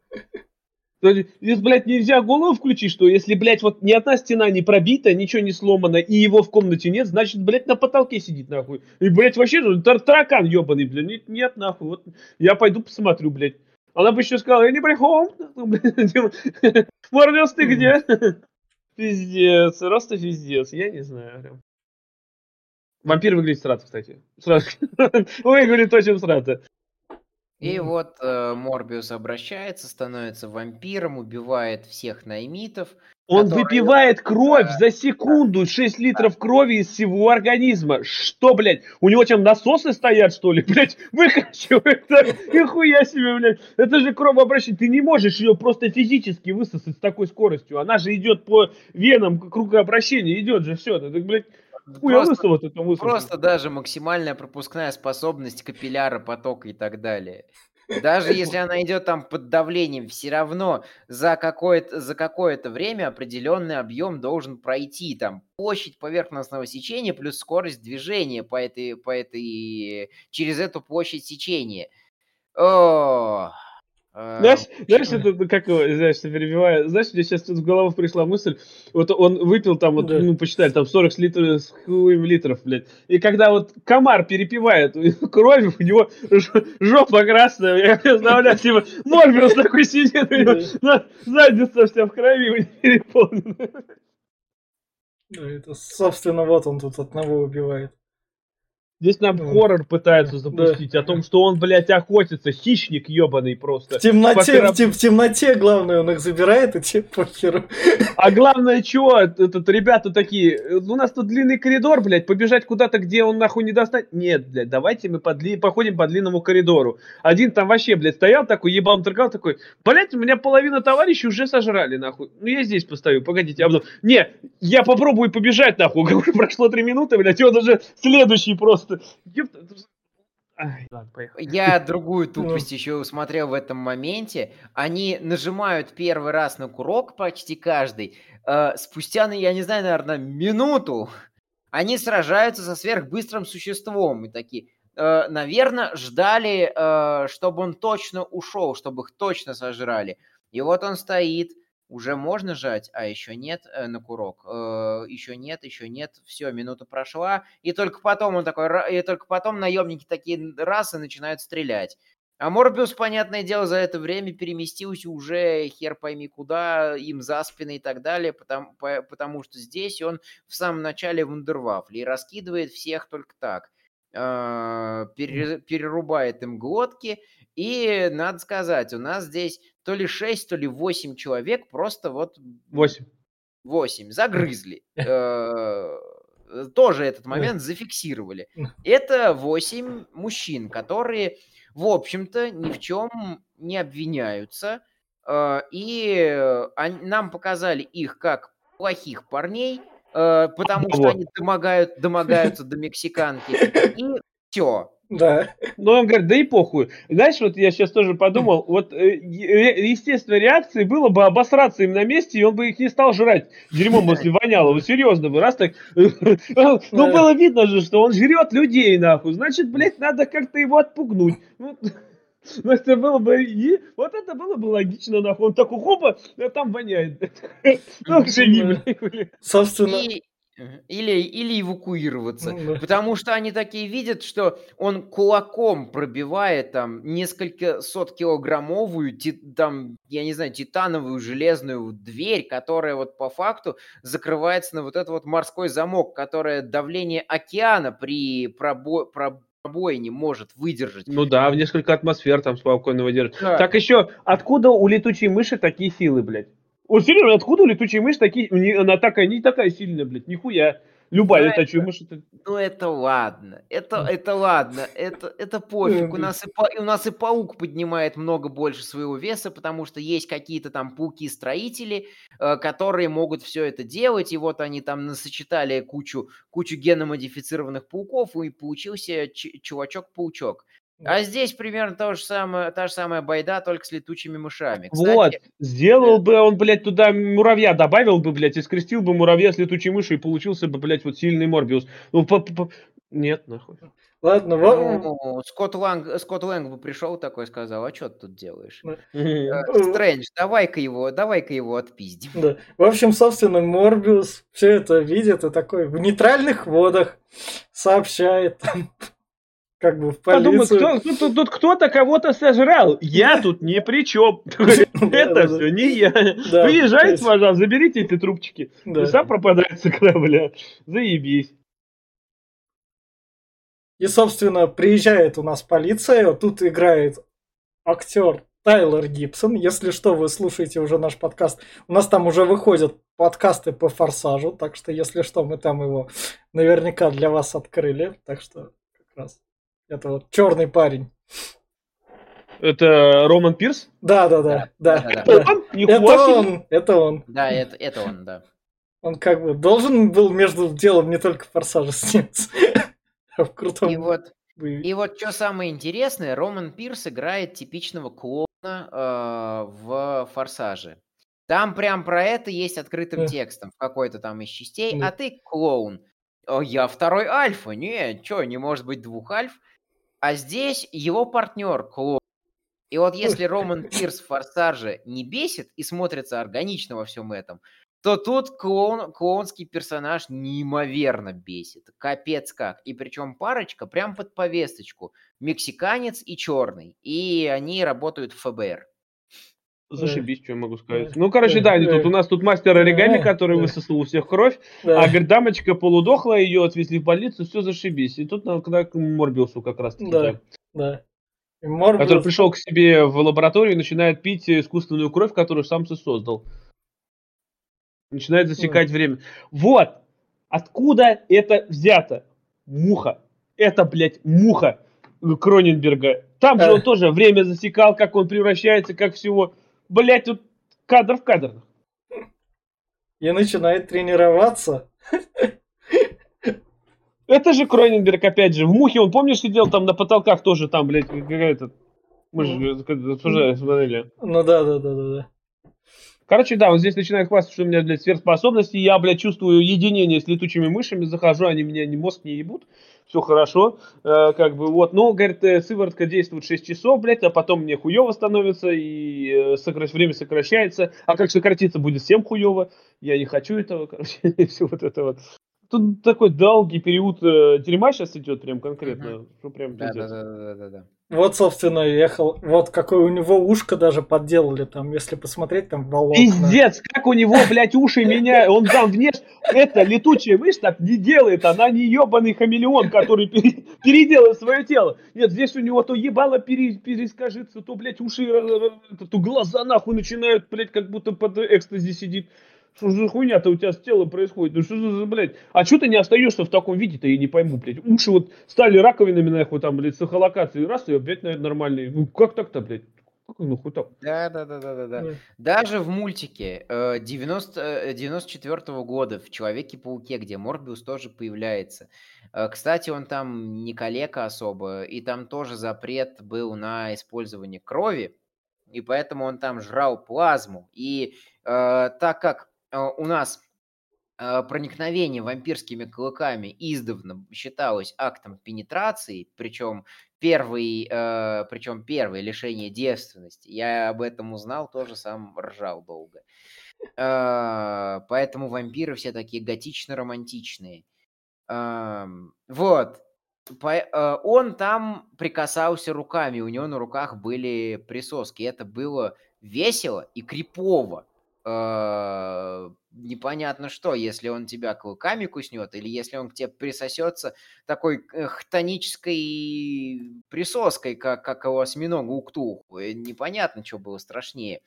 То Здесь, блядь, нельзя голову включить, что если, блядь, вот ни одна стена не пробита, ничего не сломано, и его в комнате нет, значит, блядь, на потолке сидит, нахуй. И, блядь, вообще, ну, тар- таракан ебаный, блядь, нет, нет, нахуй, вот, я пойду посмотрю, блядь. Она бы еще сказала, я не прихом. <laughs> Морбиус, ты где? <laughs> Пиздец, просто пиздец, я не знаю. прям. Вампир выглядит срато, кстати. Сразу. <laughs> Ой, говорит, очень срато. И Мгм. вот э, Морбиус обращается, становится вампиром, убивает всех наймитов. Он Который- выпивает кровь за секунду, 6 литров крови из всего организма. Что, блядь? У него чем насосы стоят, что ли? <laughs> Блядь, выкачивает так. Нихуя себе, блядь. Это же кровообращение. Ты не можешь ее просто физически высосать с такой скоростью. Она же идет по венам кругообращения. Идет же все. Ты, блядь, Просто, ты там высосал. просто даже максимальная пропускная способность капилляра, потока и так далее. Даже <laughs> если она идет там под давлением, все равно за какое-то, за какое-то время определенный объем должен пройти. Там площадь поверхностного сечения плюс скорость движения по этой, по этой, через эту площадь сечения. О, Знаешь, знаешь, это как его, знаешь, что перебиваю. Знаешь, мне сейчас тут в голову пришла мысль. Вот он выпил там, вот, Да. ну, посчитали, там 40 литров, с хуем литров, блядь. И когда вот комар перепивает кровь, у него жопа красная. Я представляю, типа, Морбиус такой сидит, у него за- задница вся в крови переполнена. Это, собственно, вот он тут одного убивает. Здесь нам Ну, хоррор пытаются запустить о том, что он, блядь, охотится, хищник ебаный просто. В темноте, Пока- в, тем- в темноте, главное, он их забирает, и тебе похеру. А главное, чего, этот, ребята такие, у нас тут длинный коридор, блядь, побежать куда-то, где он нахуй не достанет. Нет, блядь, давайте мы по дли- походим по длинному коридору. Один там вообще, блядь, стоял такой, ебал торгал такой, блядь, у меня половина товарищей уже сожрали, нахуй. Ну, я здесь постою, погодите. А потом, не, я попробую побежать, нахуй. <laughs> Прошло три минуты, блядь, и он уже следующий просто. Ай, ладно, поехали. Я другую Ну. тупость еще усмотрел в этом моменте. Они нажимают первый раз на курок почти каждый. э, спустя, ну, я не знаю, наверное, минуту они сражаются со сверхбыстрым существом. И такие, наверное, ждали, э, чтобы он точно ушел, чтобы их точно сожрали. И вот он стоит, уже можно жать, а еще нет э, на курок. еще нет, еще нет. Все, минута прошла. И только потом он такой, и только потом наемники такие раз и начинают стрелять. А Морбиус, понятное дело, за это время переместился уже хер пойми куда, им за спины и так далее, потому, по- потому что здесь он в самом начале вундервафли и раскидывает всех только так. Пере- перерубает им глотки. И, надо сказать, у нас здесь то ли 6, то ли 8 человек просто вот Восемь. 8 загрызли. <laughs> Э, Тоже этот момент зафиксировали. Это 8 мужчин, которые, в общем-то, ни в чем не обвиняются. Э, И нам показали их как плохих парней, э, потому что они домогают, домогаются до мексиканки. <laughs> И все. Да. Но он говорит, да и похуй. Знаешь, вот я сейчас тоже подумал, вот э, естественной реакцией было бы обосраться им на месте, и он бы их не стал жрать дерьмом, если воняло. Вот серьезно бы, раз так... <laughs> Ну, было видно же, что он жрет людей, нахуй. Значит, блядь, надо как-то его отпугнуть. Ну, <laughs> ну, это было бы... и- Вот это было бы логично, нахуй. Он такой, хопа, а там воняет. <laughs> Ну, живи, блядь. Собственно, И Или, или эвакуироваться. Ну да. Потому что они такие видят, что он кулаком пробивает там несколько сот килограммовую, ти- там, я не знаю, титановую железную дверь, которая вот по факту закрывается на вот этот вот морской замок, которое давление океана при пробо- пробоине может выдержать. Ну да, в несколько атмосфер там спокойно выдерживает. Да. Так еще, откуда у летучей мыши такие силы, блядь? Вот серьезно, откуда у летучей мыши такие... Она такая, не такая сильная, блядь, нихуя. Любая Да, летучая мышь... это- Ну это ладно, это, это ладно, это, это пофиг. У нас, и, у нас и паук поднимает много больше своего веса, потому что есть какие-то там пауки-строители, э, которые могут все это делать, и вот они там насочетали кучу, кучу геномодифицированных пауков, и получился чувачок-паучок. А здесь примерно то же самое, та же самая байда, только с летучими мышами. Вот, Кстати, сделал бы он, блядь, туда муравья добавил бы, блядь, и скрестил бы муравья с летучей мышью, и получился бы, блядь, вот сильный Морбиус. Ну, по- по- Нет, нахуй. Ладно, во- ну, Скотт, Ланг, Скотт Лэнг бы пришел такой, сказал, а что ты тут делаешь? Мгм. Э, Стрэндж, давай-ка его, давай-ка его отпиздим. да. В общем, собственно, Морбиус все это видит и такой в нейтральных водах сообщает как бы в Подумай, полицию. кто, тут, тут- кто-то кого-то сожрал. Я тут ни при чем. <laughs> Это все не я. Приезжайте, пожалуйста, заберите эти трубчики. Сам пропадает с корабля. Заебись. И, собственно, приезжает у нас полиция, тут играет актер Тайлер Гибсон. Если что, вы слушаете уже наш подкаст. У нас там уже выходят подкасты по Форсажу, так что, если что, мы там его наверняка для вас открыли. Так что, как раз, это вот черный парень. Это Роман Пирс? Да, да, да, да. да-да-да. да. Он? Нихуя Это себе. он, это он. Да, это, это он, да. Он как бы должен был между делом не только Форсажа сняться, а <laughs> в крутом И вот, боевике. и вот что самое интересное, Роман Пирс играет типичного клоуна э, в «Форсаже». Там прям про это есть открытым Да. текстом в какой-то там из частей. Да. А ты клоун. «О, я второй альфа. Не, что, не может быть двух альф. А здесь его партнер клоун. И вот если Роман Пирс в «Форсаже» не бесит и смотрится органично во всем этом, то тут клоун, клоунский персонаж неимоверно бесит. Капец как. И причем парочка прям под повесточку. Мексиканец и черный. И они работают в ФБР. Зашибись, что я могу сказать. Ну, короче, да, они тут у нас тут мастер оригами, который высосал у всех кровь, а, говорит, дамочка полудохла, ее отвезли в больницу, все зашибись. И тут когда к Морбиусу как раз таки, Да. да. Морбиус- который пришел к себе в лабораторию и начинает пить искусственную кровь, которую сам создал. Начинает засекать время. Вот! Откуда это взято? Муха. Это, блядь, муха Кроненберга. Там же Э. он тоже время засекал, как он превращается, как всего. Блядь, тут кадр в кадр. И начинает тренироваться. Это же Кроненберг, опять же. В мухе, он, помнишь, сидел там на потолках тоже, там, блядь, какая-то... Мы же обсуждали, смотрели. Ну да, да, да, да, да. Короче, да, он здесь начинает хвастаться, что у меня, блядь, сверхспособности. Я, блядь, чувствую единение с летучими мышами. Захожу, они меня ни мозг не ебут. Все хорошо. Э, как бы вот. Но, говорит, э, сыворотка действует 6 часов, блядь, а потом мне хуево становится, и э, время сокращается. А как сократиться будет всем хуево? Я не хочу этого, короче, <laughs> все вот это вот. Тут такой долгий период э, дерьма сейчас идет, прям конкретно. Что прям Да, да, пиздец. да, да, да, да. Вот, собственно, ехал. Вот какое у него ушко даже подделали там, если посмотреть там волокна. Пиздец, как у него, блядь, уши меняют. Он там внеш... Это летучая мышь так не делает. Она не ебаный хамелеон, который пере- переделает свое тело. Нет, здесь у него то ебало пере... перескажется, то, блядь, уши, э, э, то глаза нахуй начинают, блядь, как будто под экстази сидит. Что за хуйня-то у тебя с телом происходит? Ну что за, блядь? А что ты не остаешься в таком виде-то, я не пойму, блядь. Уши вот стали раковинами, нахуй, там, блядь, с эхолокацией. Раз, и опять, наверное, нормальные. Ну как так-то, блядь? Как ну хуй так? Да, да, да, да, да, да. Да. Даже в мультике э, 90, э, 94 года в Человеке-пауке, где Морбиус тоже появляется. Э, Кстати, он там не калека особо, и там тоже запрет был на использование крови, и поэтому он там жрал плазму. И э, так как у нас э, проникновение вампирскими клыками издавна считалось актом пенетрации, причем первый, э, причем первое лишение девственности. Я об этом узнал, тоже сам ржал долго. А, поэтому вампиры все такие готично-романтичные. Вот. Э, Он там прикасался руками, у него на руках были присоски. Это было весело и крипово. Э, Непонятно что, если он тебя клыками куснет, или если он к тебе присосется такой хтонической присоской, как, как у осьминога Уктуху. Э, Непонятно, что было страшнее.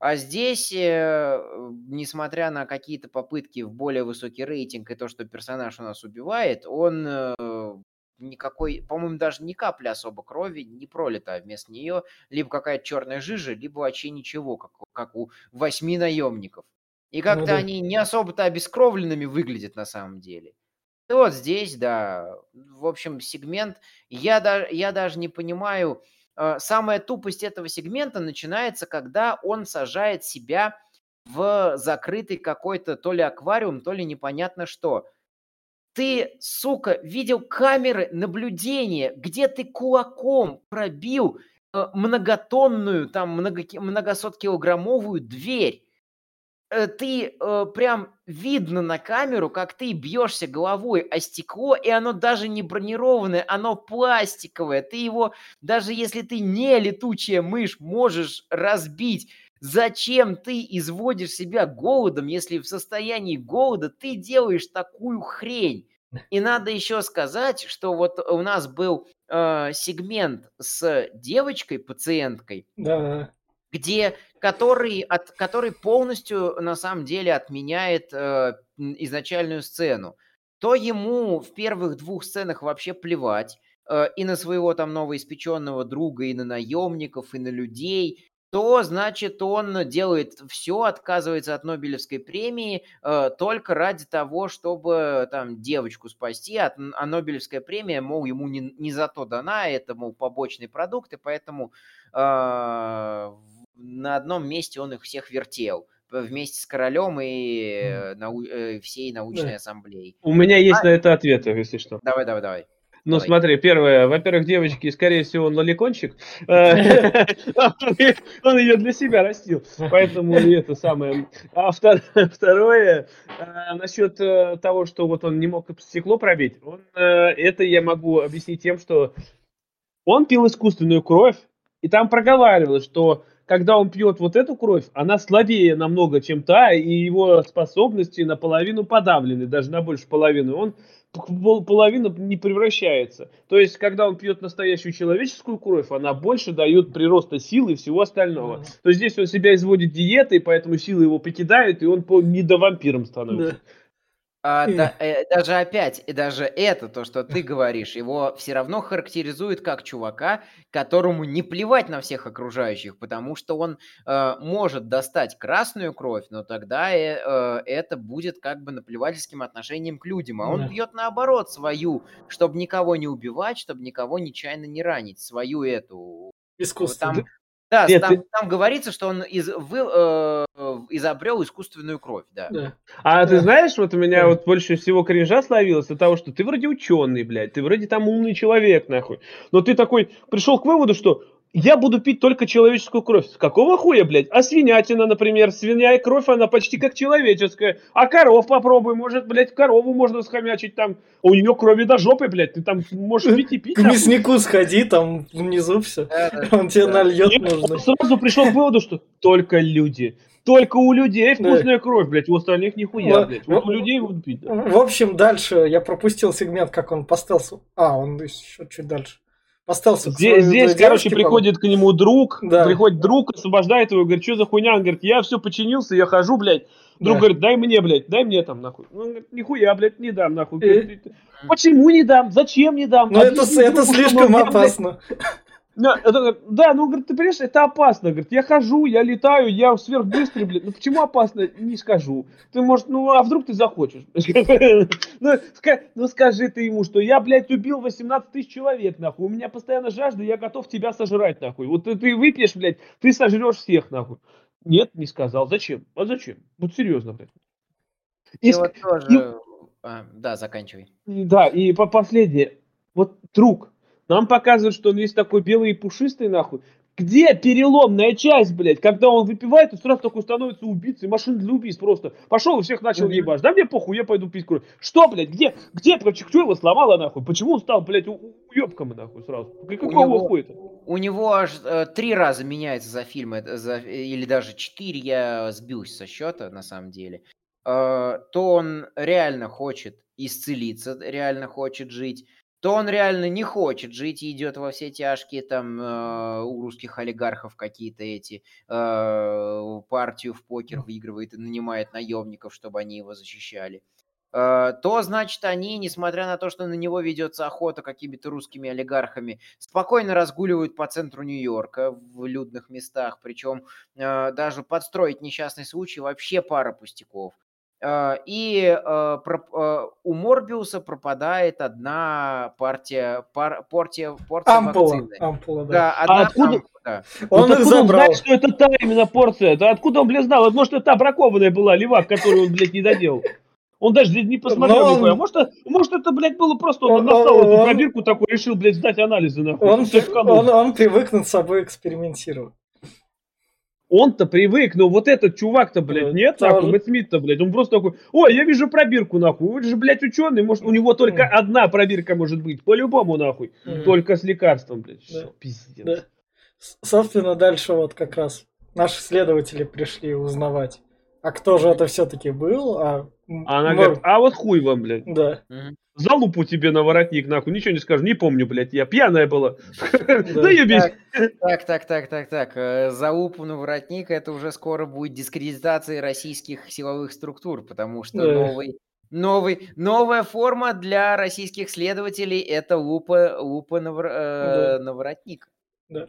А здесь, э, несмотря на какие-то попытки в более высокий рейтинг и то, что персонаж у нас убивает, он э, никакой, по-моему, даже ни капли особо крови не пролито, а вместо нее либо какая-то черная жижа, либо вообще ничего, как, у- как у восьми наемников. И как-то да. они не особо-то обескровленными выглядят на самом деле. И вот здесь, да, в общем, сегмент, я, да, я даже не понимаю, э, самая тупость этого сегмента начинается, когда он сажает себя в закрытый какой-то то ли аквариум, то ли непонятно что. Ты, сука, видел камеры наблюдения, где ты кулаком пробил э, многотонную, там, много, многосоткилограммовую дверь. Э, Ты э, прям видно на камеру, как ты бьешься головой о стекло, и оно даже не бронированное, оно пластиковое. Ты его, даже если ты не летучая мышь, можешь разбить. Зачем ты изводишь себя голодом, если в состоянии голода ты делаешь такую хрень? <laughs> И надо еще сказать, что вот у нас был э, сегмент с девочкой, пациенткой, Да, где который, от, который полностью на самом деле отменяет э, изначальную сцену, то ему в первых двух сценах вообще плевать э, и на своего там новоиспеченного друга, и на наемников, и на людей, то значит он делает все, отказывается от Нобелевской премии э, только ради того, чтобы там девочку спасти, а, а Нобелевская премия, мол, ему не, не за то дана, это, мол, побочный продукт, и поэтому э, на одном месте он их всех вертел вместе с королем и э, нау- э, всей научной ассамблеей. У меня есть А- на это ответы, если что. Давай, давай, давай. Ну, Давай. смотри, первое, во-первых, девочки, скорее всего, он лоликончик. Э, <laughs> <laughs> Он ее для себя растил. Поэтому и это самое. А втор- <laughs> второе, э, насчет э, того, что вот он не мог стекло пробить, э, это я могу объяснить тем, что он пил искусственную кровь, и там проговаривалось, что когда он пьет вот эту кровь, она слабее намного, чем та, и его способности наполовину подавлены, даже на больше половины. Он в пол- половину не превращается. То есть, когда он пьет настоящую человеческую кровь, она больше дает прироста силы и всего остального. Мгм. То есть здесь он себя изводит диетой, поэтому силы его покидают, и он по- недовампиром становится. да. А, И- да, э, даже опять, и даже это, то, что ты говоришь, его все равно характеризует как чувака, которому не плевать на всех окружающих, потому что он э, может достать красную кровь, но тогда э, э, это будет как бы наплевательским отношением к людям, а он Да. пьет наоборот свою, чтобы никого не убивать, чтобы никого нечаянно не ранить, свою эту Искусство. там, да, Нет, там, ты- там говорится, что он из, вы, э, э, изобрел искусственную кровь, да. Да. А ты Да. знаешь, вот у меня Да. вот больше всего кринжа словилось от того, что ты вроде ученый, блядь, ты вроде там умный человек, нахуй. Но ты такой пришел к выводу, что я буду пить только человеческую кровь. С какого хуя, блядь? А свинятина, например, свиная кровь, она почти как человеческая. А коров попробуй, может, блядь, корову можно схомячить там. У нее крови до жопы, блядь, ты там можешь пить и пить. К мяснику сходи, там внизу все. <laughs> Он тебе Да. нальет И нужно. сразу пришел к выводу, что только люди. Только у людей Да. вкусная кровь, блядь, у остальных нихуя, блядь. Вот у людей буду пить. да. В общем, дальше я пропустил сегмент, как он по стелсу. А, он еще чуть дальше. К Здесь, здесь короче, приходит к нему друг, Да. приходит друг, освобождает его, говорит, что за хуйня? Он говорит, я все починился, я хожу, блядь. Друг Да. говорит, дай мне, блядь, дай мне там, нахуй. Он говорит, нихуя, блядь, не дам, нахуй. Говорит, Почему не дам? Зачем не дам? Это, Объясни это что слишком я, блядь, опасно. Да, это- да, ну, говорит, ты понимаешь, это опасно. Говорит, я хожу, я летаю, я сверхбыстрый, блядь. Ну, почему опасно? Не скажу. Ты, может, ну, а вдруг ты захочешь? <laughs> Ну, ска- ну, скажи ты ему, что я, блядь, убил 18 тысяч человек, нахуй. У меня постоянно жажда, я готов тебя сожрать, нахуй. Вот ты, ты выпьешь, блядь, ты сожрешь всех, нахуй. Нет, не сказал. Зачем? А зачем? Вот серьезно, блядь. И вот тоже... а, да, заканчивай. Да, и по последнее. Вот друг, нам показывают, что он весь такой белый и пушистый, нахуй. Где переломная часть, блядь? Когда он выпивает, и сразу такой становится убийцей, машина для убийств просто. Пошел и всех начал ебать. Да мне похуй, я пойду пить кровь. Что, блядь, где, где, кто его сломало, нахуй? Почему он стал, блядь, у- уебком, нахуй, сразу? Какого него- хуя-то? У него аж э, три раза меняется за фильм, это за- или даже четыре, я сбился со счета, на самом деле. Э, то он реально хочет исцелиться, реально хочет жить, то он реально не хочет жить и идет во все тяжкие, там э, у русских олигархов какие-то эти э, партию в покер выигрывает и нанимает наемников, чтобы они его защищали. Э, то, значит, они, несмотря на то, что на него ведется охота какими-то русскими олигархами, спокойно разгуливают по центру Нью-Йорка в людных местах, причем э, даже подстроить несчастный случай вообще пара пустяков. Э, И э, э, у Морбиуса пропадает одна партия, пар- портия, порция Ампула. вакцины. Ампула, да. Да, одна откуда- ампула. Он Вот их откуда он забрал. знает, что это та именно порция? Да откуда он, блядь, знал? Может, это та бракованная была, левак, которую он, блядь, не доделал? Он даже не посмотрел он- никуда. Может, это- может, это, блядь, было просто, он, Он- настал он- эту он- пробирку такой, решил, блядь, сдать анализы, нахуй. Он, сэкономить. он, он привык над собой экспериментировать. Он-то привык, но вот этот чувак-то, блядь, нет, тоже. нахуй, Мэтт Смит-то, блядь, он просто такой, ой, я вижу пробирку, нахуй, он же, блядь, ученый, может, у него только одна пробирка может быть, по-любому, нахуй, только с лекарством, блядь, Да. Всё, пиздец. Да. Собственно, дальше вот как раз наши следователи пришли узнавать, а кто же это все-таки был, а... А она Мор- говорит, а вот хуй вам, блядь, Да. Залупу тебе на воротник, нахуй, ничего не скажу, не помню, блядь, я пьяная была. Да <laughs> ебись. Так, так, так, так, так. э, За лупу на воротник это уже скоро будет дискредитация российских силовых структур, потому что Да. новый, новый, новая форма для российских следователей это лупа, лупа на, э, на воротник.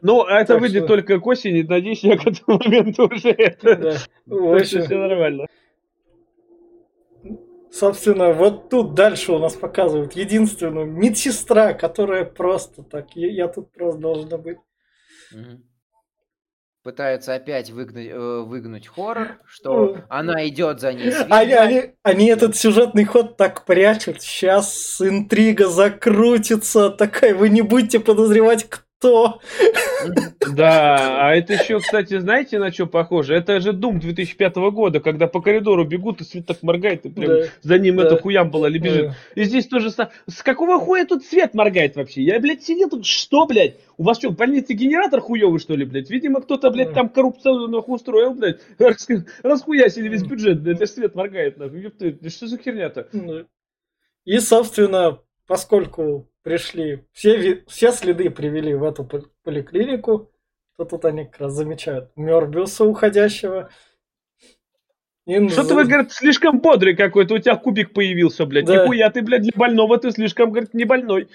Ну, а это Так выйдет что- только к осени, надеюсь, я к этому <laughs> моменту уже это... да. Общем, все нормально. Собственно, вот тут дальше у нас показывают единственную медсестра, которая просто так, я, я тут просто должна быть. Пытаются опять выгнать, э, выгнуть хоррор, что она идет за ней. Они, они, они этот сюжетный ход так прячут. Сейчас интрига закрутится. Такая, вы не будете подозревать, кто. Мгм. Да, а это еще, кстати, знаете, на что похоже? Это же Дум 2005 года, когда по коридору бегут, и свет так моргает, и прям Да. за ним Да. это хуям была или бежит. И здесь тоже самое. С какого хуя тут свет моргает вообще? Я, блядь, сидел тут, что, блядь? У вас что, в больнице генератор хуёвый, что ли, блядь? Видимо, кто-то, блядь, Да. там коррупцию нахуй устроил, блядь. <laughs> Рас- Расхуясили весь бюджет, блядь, свет моргает, нахуй. Что за херня-то? Да. И, собственно, поскольку пришли, все, все следы привели в эту пол- поликлинику, то тут они как раз замечают Мёрбиуса уходящего. И Что-то вы, говорит, слишком бодрый какой-то, у тебя кубик появился, блядь. Да. Нихуя ты, блядь, для больного ты слишком, говорит, не больной.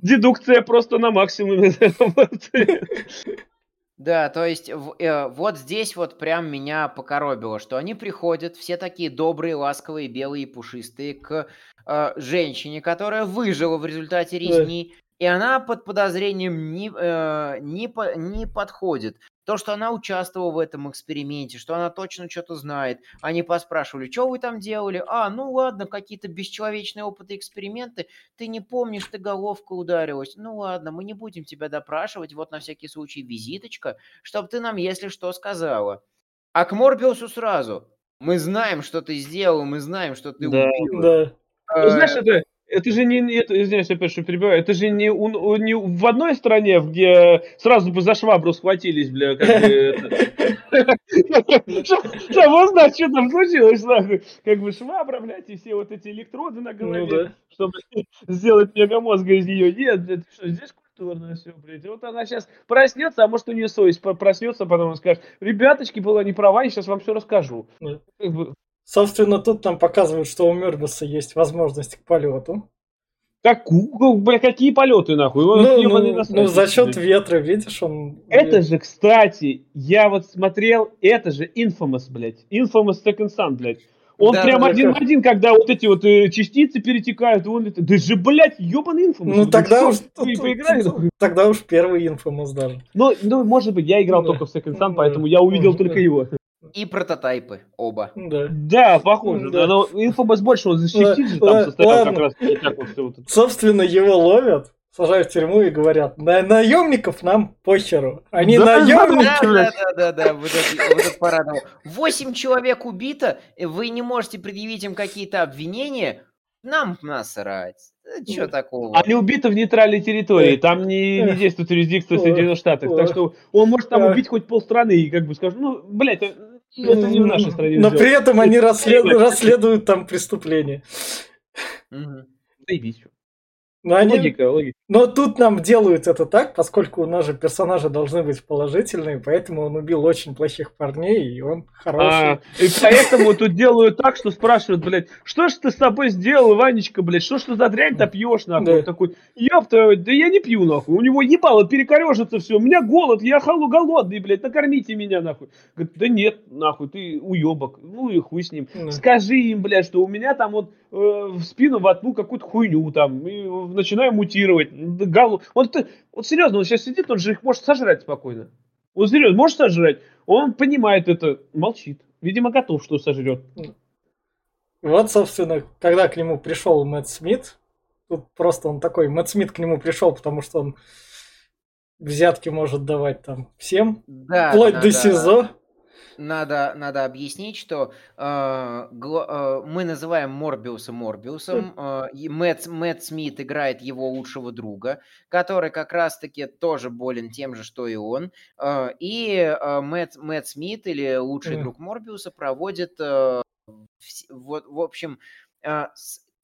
Дедукция просто на максимуме. <laughs> Да, то есть в- э, вот здесь вот прям меня покоробило, что они приходят, все такие добрые, ласковые, белые, пушистые, к э, женщине, которая выжила в результате Да. резни, и она под подозрением не, э, не, по- не подходит. То, что она участвовала в этом эксперименте, что она точно что-то знает. Они поспрашивали, что вы там делали? А, ну ладно, какие-то бесчеловечные опыты, эксперименты. Ты не помнишь, ты головка ударилась. Ну ладно, мы не будем тебя допрашивать. Вот на всякий случай визиточка, чтобы ты нам, если что, сказала. А к Морбиусу сразу. Мы знаем, что ты сделал, мы знаем, что ты Да. убил. Да. Ну, знаешь, это, это же не, это, извиняюсь, опять, что перебиваю, это же не, у- не в одной стране, где сразу бы за швабру схватились, бля, как бы узнать, что там случилось, нахуй. Как бы швабра, блядь, и все вот эти электроды на Ну голове, чтобы сделать мегамозга из нее. Нет, блядь, что, здесь культурно все, блядь. Вот она сейчас проснется, а может у нее совесть проснется, потом она скажет, ребяточки, была не права, я сейчас вам все расскажу. Как бы, Собственно, тут нам показывают, что у Мёрбиуса есть возможность к полету. Как, бля, какие полеты, нахуй? Он Ну, ну, ну, за счет ветра, видишь, он... Это же, кстати, я вот смотрел, это же Infamous, блядь. Infamous Second Son, блядь. Он Да, прям да, один в один, когда вот эти вот э, частицы перетекают, и он летает. Да же, блядь, ебаный Infamous. Ну тогда что, уж, вы поиграли, нахуй? тогда уж первый инфомус даже. Ну, ну, может быть, я играл Да. только в Second Son, Да. поэтому я увидел Да. только его. И прототайпы оба. Да. Да, похоже. Да. Но Infamous больше, он Ла- частиц же там состоял как раз. Так вот вот. Собственно, его ловят сажают в тюрьму и говорят, на наемников нам похеру. Они да, наемники. Да, да, да, да, вот это, вот это парадно. Восемь человек убито, вы не можете предъявить им какие-то обвинения, нам насрать. Что такого? Они убиты в нейтральной территории, там не, не действует юрисдикция Соединенных Штатов. Так что он может там убить хоть полстраны и как бы скажет, ну, блядь, это не в нашей стране. Но при этом они расследуют там преступления. Заебись. Но они... Логика, логика. Но тут нам делают это так, поскольку у нас же персонажи должны быть положительные, поэтому он убил очень плохих парней, и он хороший. А, и поэтому тут делают так, что спрашивают, блядь, что ж ты с собой сделал, Ванечка, блядь, что ж ты за дрянь-то пьешь, нахуй? Да. Такой, ёпта, да я не пью, нахуй, у него ебало перекорежится все, у меня голод, я халу голодный, блядь, накормите меня, нахуй. Говорит, да нет, нахуй, ты уебок, ну и хуй с ним. Да. Скажи им, блядь, что у меня там вот э, в спину воткнул какую-то хуйню там, и начинаю мутировать. Галу... Он, вот серьезно, он сейчас сидит, он же их может сожрать спокойно. Он серьезно, может сожрать. Он понимает это, молчит. Видимо, готов, что сожрет. Вот, собственно, когда к нему пришел Мэтт Смит, тут просто он такой, Мэтт Смит к нему пришел, потому что он взятки может давать там всем, да, вплоть до СИЗО надо, надо объяснить, что э, гло, э, мы называем Морбиуса Морбиусом. Э, Мэтт, Мэтт Смит играет его лучшего друга, который как раз-таки тоже болен тем же, что и он. Э, и э, Мэтт, Мэтт Смит или лучший друг Морбиуса проводит, э, в, в, в общем, э,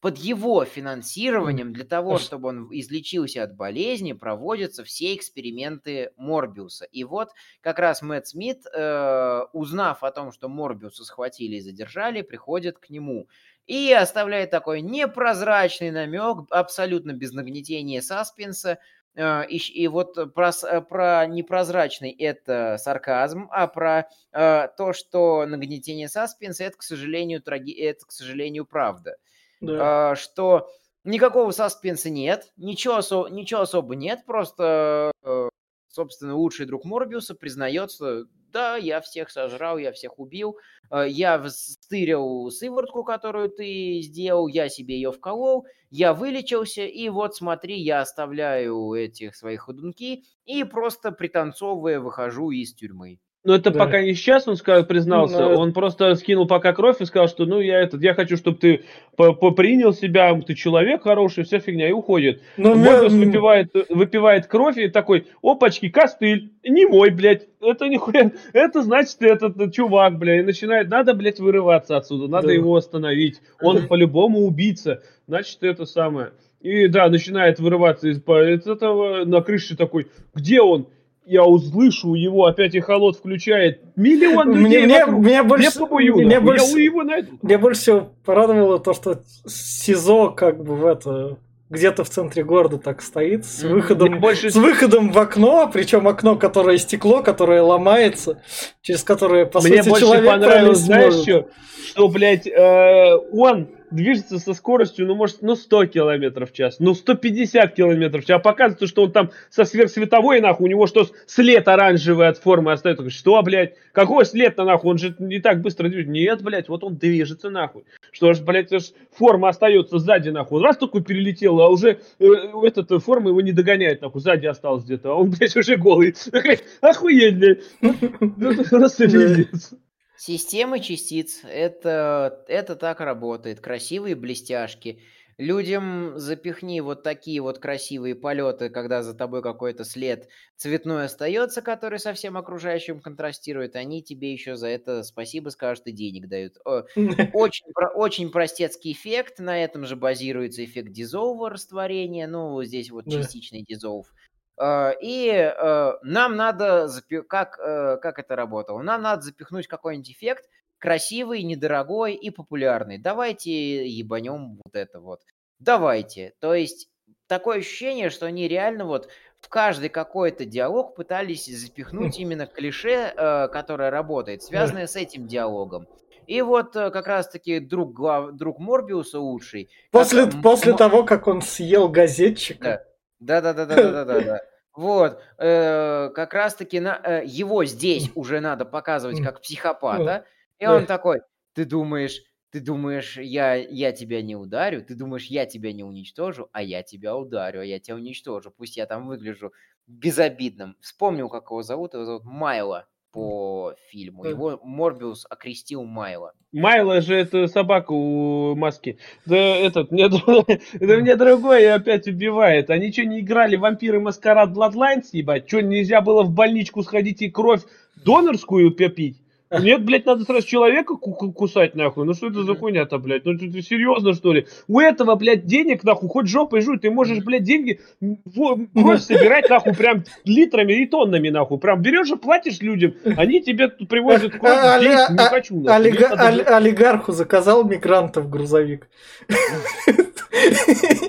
под его финансированием для того, чтобы он излечился от болезни, проводятся все эксперименты Морбиуса. И вот как раз Мэтт Смит, э, узнав о том, что Морбиуса схватили и задержали, приходит к нему и оставляет такой непрозрачный намек, абсолютно без нагнетения саспенса, э, и, и вот про, про непрозрачный это сарказм, а про э, то, что нагнетение саспенса, это, к сожалению, траги... это, к сожалению, правда да. что никакого саспенса нет, ничего, осо- ничего особо нет, просто, э, собственно, лучший друг Морбиуса признается, да, я всех сожрал, я всех убил, э, я стырил сыворотку, которую ты сделал, я себе ее вколол, я вылечился, и вот смотри, я оставляю этих своих ходунки и просто пританцовывая выхожу из тюрьмы. Но это да. пока не сейчас, он сказал, признался. Но... Он просто скинул пока кровь и сказал, что ну я этот, я хочу, чтобы ты принял себя, ты человек хороший, вся фигня, и уходит. Но Морбиус я... выпивает, выпивает кровь и такой, опачки, костыль, не мой, блядь, это нихуя, это значит этот чувак, блядь, и начинает, надо, блядь, вырываться отсюда, надо да. его остановить, он по-любому убийца, значит, это самое. И да, начинает вырываться из, из этого, на крыше такой, где он? Я услышу его, опять и холод включает миллион людей мне, вокруг. Мне, больше, я побою, мне, да, больше, я его найду. Мне больше всего порадовало то, что СИЗО как бы в это где-то в центре города так стоит с выходом, больше... с выходом в окно, причем окно, которое стекло, которое ломается, через которое по Мне сути больше человек понравилось, знаешь что, что, блядь, э, он движется со скоростью, ну, может, ну, 100 километров в час, ну, 150 километров в час, а показывается, что он там со сверхсветовой, нахуй, у него что, след оранжевый от формы остается. Что, блядь, какой след-то, нахуй, он же не так быстро движется. Нет, блядь, вот он движется, нахуй. Что ж, блядь, ж форма остается сзади, нахуй. Раз такой перелетел, а уже э, эта форма его не догоняет, нахуй, сзади остался где-то, а он, <laughs> блядь, уже голый. Охуеть, блядь. <laughs> Просто пиздец. Системы частиц это, это так работает. Красивые блестяшки. Людям запихни вот такие вот красивые полеты, когда за тобой какой-то след цветной остается, который со всем окружающим контрастирует, они тебе еще за это спасибо скажут и денег дают. <laughs> Очень, очень простецкий эффект, на этом же базируется эффект дизолва растворения, ну, здесь вот частичный дизолв. Э, и э, нам надо, как, э, как это работало, нам надо запихнуть какой-нибудь эффект, красивый, недорогой и популярный. Давайте ебанем вот это вот. Давайте. То есть такое ощущение, что они реально вот в каждый какой-то диалог пытались запихнуть именно клише, которое работает, связанное с этим диалогом. И вот как раз-таки друг, глав, друг Морбиуса лучший. После, как, после того, как он съел газетчика. Да, да, да, да, да, да, да. да. Вот, э, как раз-таки на, э, его здесь уже надо показывать как психопата. И он такой, ты думаешь, Ты думаешь, я, я тебя не ударю, ты думаешь, я тебя не уничтожу, а я тебя ударю, а я тебя уничтожу. Пусть я там выгляжу безобидным. Вспомнил, как его зовут. Его зовут Майло по фильму. Его Морбиус окрестил Майло. Майло же это собака у маски. Да этот, мне, <laughs> это мне другое опять убивает. Они что, не играли вампиры Маскарад Bloodlines, ебать? Что, нельзя было в больничку сходить и кровь донорскую попить? Нет, блядь, надо сразу человека кусать, нахуй. Ну что это за хуйня-то, блядь? Ну ты, серьезно, что ли? У этого, блядь, денег, нахуй, хоть жопой жуй. Ты можешь, блядь, деньги кровь <laughs> собирать, нахуй, прям литрами и тоннами, нахуй. Прям берешь и платишь людям, они тебе привозят кровь, а, денег не хочу. Олигарху заказал мигрантов грузовик.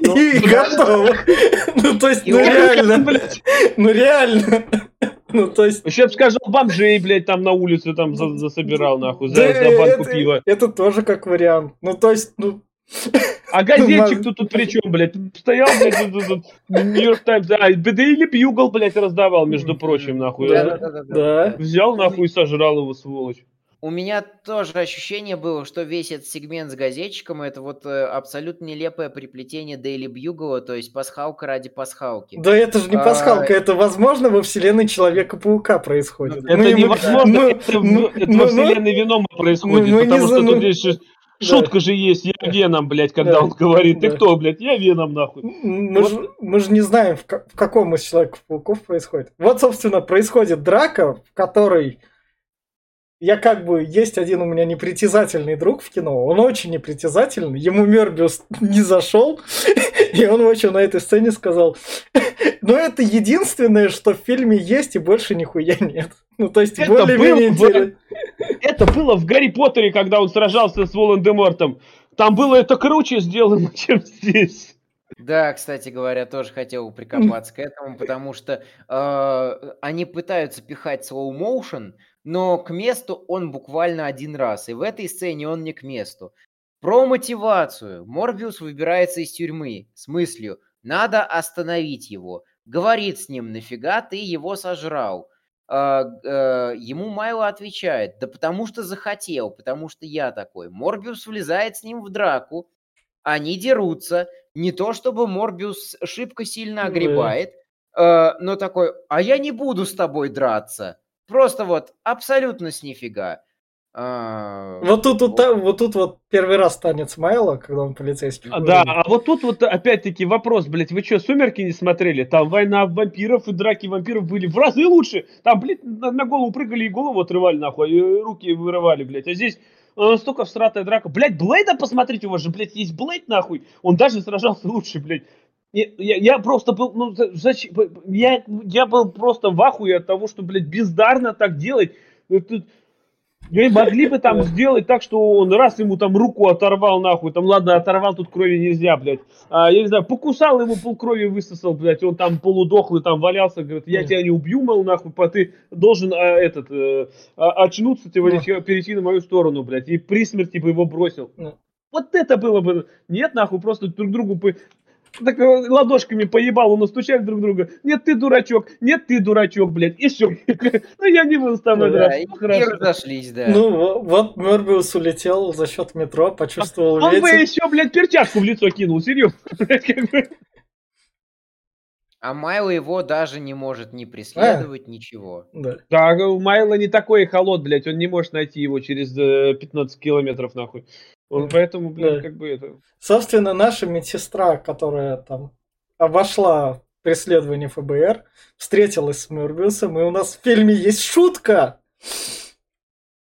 Ну, и готово. Ну, то есть, ну реально. Ну реально. <laughs> Ну, то есть... Еще бы сказал, бомжей, блядь, там на улице там за, засобирал, нахуй, за, да, за банку это, пива. Это тоже как вариант. Ну, то есть, ну... А газетчик <laughs> тут, тут при чем, блядь? Стоял, блядь, тут, тут, Нью-Йорк Таймс, да, да или Бьюгл, блядь, раздавал, между прочим, нахуй. Да, да, да, да. Взял, нахуй, и сожрал его, сволочь у меня тоже ощущение было, что весь этот сегмент с газетчиком это вот э, абсолютно нелепое приплетение Дейли Бьюгла, то есть пасхалка ради пасхалки. Да это же не а, пасхалка, а... это возможно во вселенной Человека-паука происходит. Это мы, невозможно, мы, это, мы, это мы, во вселенной Венома происходит, мы, потому что ну, тут здесь Шутка да. же есть, я Веном, блядь, когда да. он говорит, ты да. кто, блядь, я Веном, нахуй. Мы, вот. же, мы же не знаем, в, в каком из Человеков-пауков происходит. Вот, собственно, происходит драка, в которой я как бы, есть один у меня непритязательный друг в кино, он очень непритязательный, ему Мербиус не зашел, <laughs> и он очень на этой сцене сказал, <laughs> но это единственное, что в фильме есть, и больше нихуя нет. Ну, то есть, более-менее интересно. Это было в Гарри Поттере, когда он сражался с Волан-де-Мортом. Там было это круче сделано, <laughs> чем здесь. Да, кстати говоря, тоже хотел прикопаться к этому, потому что э, они пытаются пихать slow motion, но к месту он буквально один раз, и в этой сцене он не к месту. Про мотивацию. Морбиус выбирается из тюрьмы с мыслью «надо остановить его». Говорит с ним «нафига ты его сожрал?» а, а, Ему Майло отвечает «да потому что захотел, потому что я такой». Морбиус влезает с ним в драку, они дерутся. Не то чтобы Морбиус шибко сильно огребает, э, но такой «а я не буду с тобой драться». Просто вот абсолютно с нифига. А, вот тут вот, вот. вот тут вот первый раз танец Майла, когда он полицейский. А, да, а вот тут вот опять-таки вопрос, блядь, вы что, Сумерки не смотрели? Там война вампиров и драки вампиров были в разы лучше. Там, блядь, на, на голову прыгали и голову отрывали, нахуй, и руки вырывали, блядь. А здесь настолько всратая драка. Блядь, Блейда посмотрите, у вас же, блядь, есть Блейд, нахуй. Он даже сражался лучше, блядь. Я, я, просто был, ну, зачем, я, я был просто в ахуе от того, что, блядь, бездарно так делать. Это, ну, могли бы там сделать так, что он раз ему там руку оторвал, нахуй, там, ладно, оторвал, тут крови нельзя, блядь. А, я не знаю, покусал ему, пол крови высосал, блядь, он там полудохлый там валялся, говорит, я тебя не убью, мол, нахуй, по ты должен, а, этот, э, а, очнуться, типа, перейти на мою сторону, блядь, и при смерти бы его бросил. Вот это было бы... Нет, нахуй, просто друг другу бы так э, ладошками поебалу настучали друг друга. Нет, ты дурачок, нет, ты дурачок, блядь. И все. <laughs> Ну, я не буду с тобой драться. И разошлись, да. Ну, вот Морбиус улетел за счет метро, почувствовал ветер. Он бы еще, блядь, перчатку в лицо кинул, серьезно. <laughs> А Майло его даже не может не преследовать, а? ничего. Да. да, у Майла не такой холод, блядь, он не может найти его через 15 э, километров, нахуй. Он поэтому, блядь, да. как бы это... Собственно, наша медсестра, которая там обошла преследование ФБР, встретилась с Морбиусом, и у нас в фильме есть шутка.